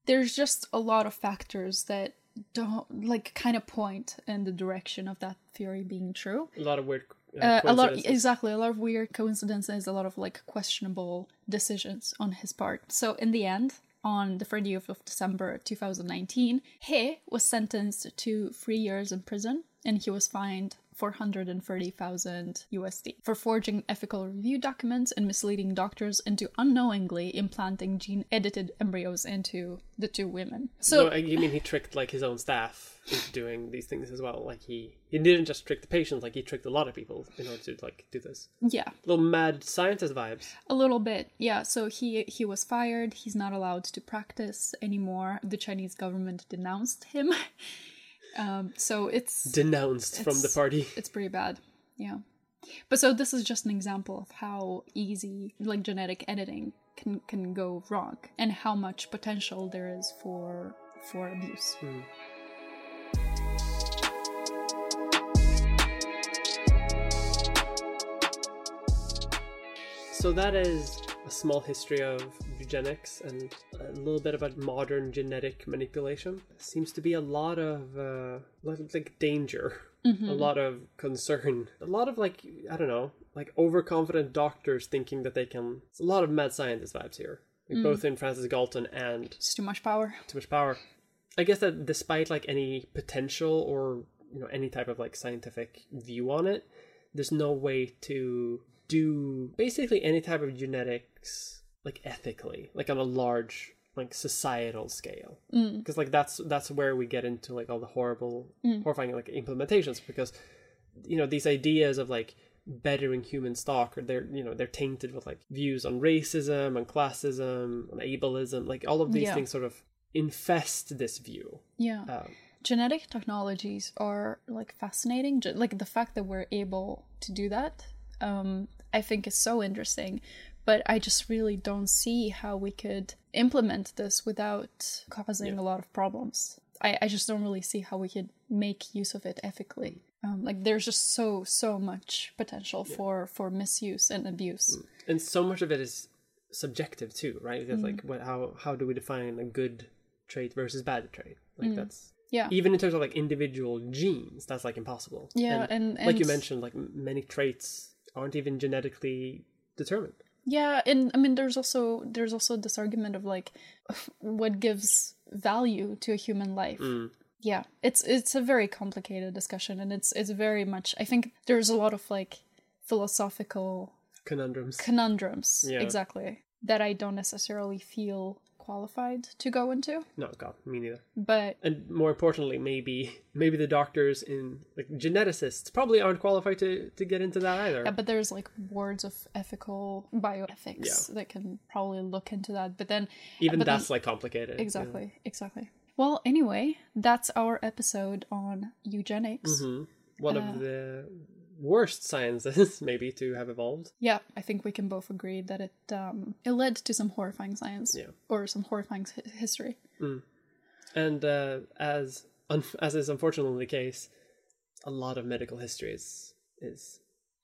Speaker 3: there's just a lot of factors that don't like kind of point in the direction of that theory being true
Speaker 2: A lot of weird. Uh,
Speaker 3: uh, a lot exactly a lot of weird coincidences a lot of like questionable decisions on his part so in the end on the 30th of december 2019 he was sentenced to three years in prison and he was fined 430,000 USD for forging ethical review documents and misleading doctors into unknowingly implanting gene edited embryos into the two women. So,
Speaker 2: no, you mean he tricked like his own staff into doing these things as well? Like he he didn't just trick the patients, like he tricked a lot of people in order to like do this.
Speaker 3: yeah,
Speaker 2: Little mad scientist vibes.
Speaker 3: A little bit, yeah. So he he was fired. He's not allowed to practice anymore. The Chinese government denounced him. um, so it's
Speaker 2: Denounced from the party.
Speaker 3: it's pretty bad, yeah. But so this is just an example of how easy like genetic editing can can go wrong and how much potential there is for for abuse.
Speaker 2: So that is a small history of eugenics and a little bit about modern genetic manipulation. Seems to be a lot of uh, like, danger, a lot of concern, a lot of like I don't know, like overconfident doctors thinking that they can. It's a lot of mad scientist vibes here, like both in Francis Galton and
Speaker 3: It's too much power.
Speaker 2: too much power. I guess that despite like any potential or you know any type of like scientific view on it, there's no way to do basically any type of genetics like ethically, like on a large like societal scale
Speaker 3: Mm.
Speaker 2: because like that's that's where we get into like all the horrible horrifying like implementations because you know these ideas of like bettering human stock or they're you know they're tainted with like views on racism and classism and ableism like all of these
Speaker 3: Yeah.
Speaker 2: things sort of infest this view
Speaker 3: Yeah.
Speaker 2: um,
Speaker 3: Genetic technologies are like fascinating. Like the fact that we're able to do that, um, I think is so interesting. But I just really don't see how we could implement this without causing a lot of problems. I, I just don't really see how we could make use of it ethically. Um, like there's just so so much potential for for misuse and abuse.
Speaker 2: and so much of it is subjective too right because
Speaker 3: Mm.
Speaker 2: like what, how how do we define a good trait versus bad trait like that's
Speaker 3: Mm. Yeah.
Speaker 2: even in terms of like individual genes that's like impossible
Speaker 3: Yeah, and-
Speaker 2: like you mentioned like many traits aren't even genetically determined
Speaker 3: Yeah, and I mean, there's also there's also this argument of like, what gives value to a human life. Mm. Yeah, it's it's a very complicated discussion, and it's it's very much. I think there's a lot of like philosophical
Speaker 2: conundrums
Speaker 3: conundrums,
Speaker 2: Yeah.
Speaker 3: exactly, that I don't necessarily feel qualified to go into.
Speaker 2: no god me neither
Speaker 3: But
Speaker 2: and more importantly maybe maybe the doctors in like geneticists probably aren't qualified to to get into that either
Speaker 3: yeah, but there's like boards of ethical bioethics that can probably look into that. But then
Speaker 2: even
Speaker 3: but then-
Speaker 2: that's like complicated yeah.
Speaker 3: Exactly, exactly. Well, anyway, that's our episode on eugenics.
Speaker 2: Mhm. one
Speaker 3: Uh,
Speaker 2: of the worst sciences maybe to have evolved
Speaker 3: Yeah, I think we can both agree that it um, it led to some horrifying science
Speaker 2: Yeah.
Speaker 3: or some horrifying hi- history.
Speaker 2: And uh, as un- as is unfortunately the case, a lot of medical history is is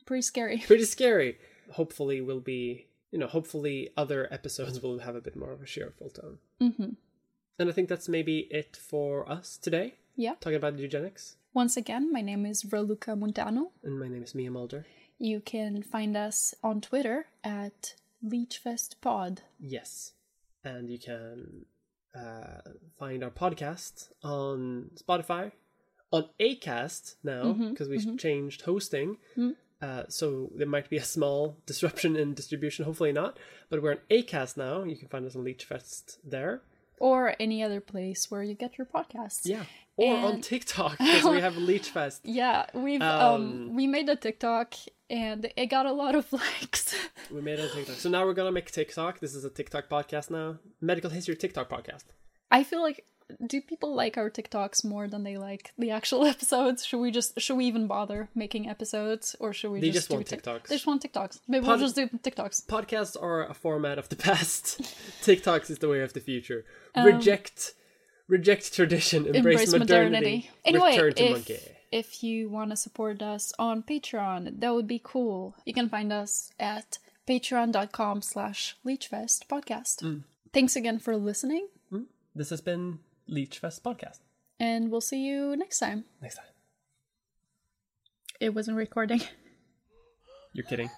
Speaker 3: Pretty scary.
Speaker 2: pretty scary. Hopefully, will be you know hopefully other episodes will have a bit more of a cheerful tone.
Speaker 3: hmm
Speaker 2: And I think that's maybe it for us today.
Speaker 3: Yeah.
Speaker 2: Talking about eugenics.
Speaker 3: Once again, my name is Raluca Montano.
Speaker 2: And my name is Mia Mulder.
Speaker 3: You can find us on Twitter at LeechFestPod.
Speaker 2: Yes. And you can uh, find our podcast on Spotify, on Acast now, because we've changed hosting. Uh, so there might be a small disruption in distribution, hopefully not. But we're on Acast now. You can find us on Leechfest there.
Speaker 3: Or any other place where you get your podcasts.
Speaker 2: Yeah. Or on TikTok, because we have Leechfest.
Speaker 3: Yeah, we've um, we made a TikTok and it got a lot of likes.
Speaker 2: We made a TikTok. So now we're going to make TikTok. This is a TikTok podcast now. Medical History TikTok podcast.
Speaker 3: I feel like do people like our TikToks more than they like the actual episodes? Should we just should we even bother making episodes or should we
Speaker 2: They
Speaker 3: just,
Speaker 2: just want
Speaker 3: do Tik-
Speaker 2: TikToks.
Speaker 3: They just want TikToks. Maybe
Speaker 2: Pod-
Speaker 3: we'll just do TikToks.
Speaker 2: podcasts are a format of the past. TikToks is the way of the future.
Speaker 3: Um,
Speaker 2: reject, reject tradition. Embrace, modernity.
Speaker 3: Anyway,
Speaker 2: return to
Speaker 3: if,
Speaker 2: monkey.
Speaker 3: if you want to support us on Patreon, that would be cool. You can find us at patreon.com slash leechfest podcast.
Speaker 2: Mm.
Speaker 3: Thanks again for listening,
Speaker 2: This has been Leechfest podcast.
Speaker 3: and we'll see you next time.
Speaker 2: Next time.
Speaker 3: It wasn't recording.
Speaker 2: You're
Speaker 3: kidding.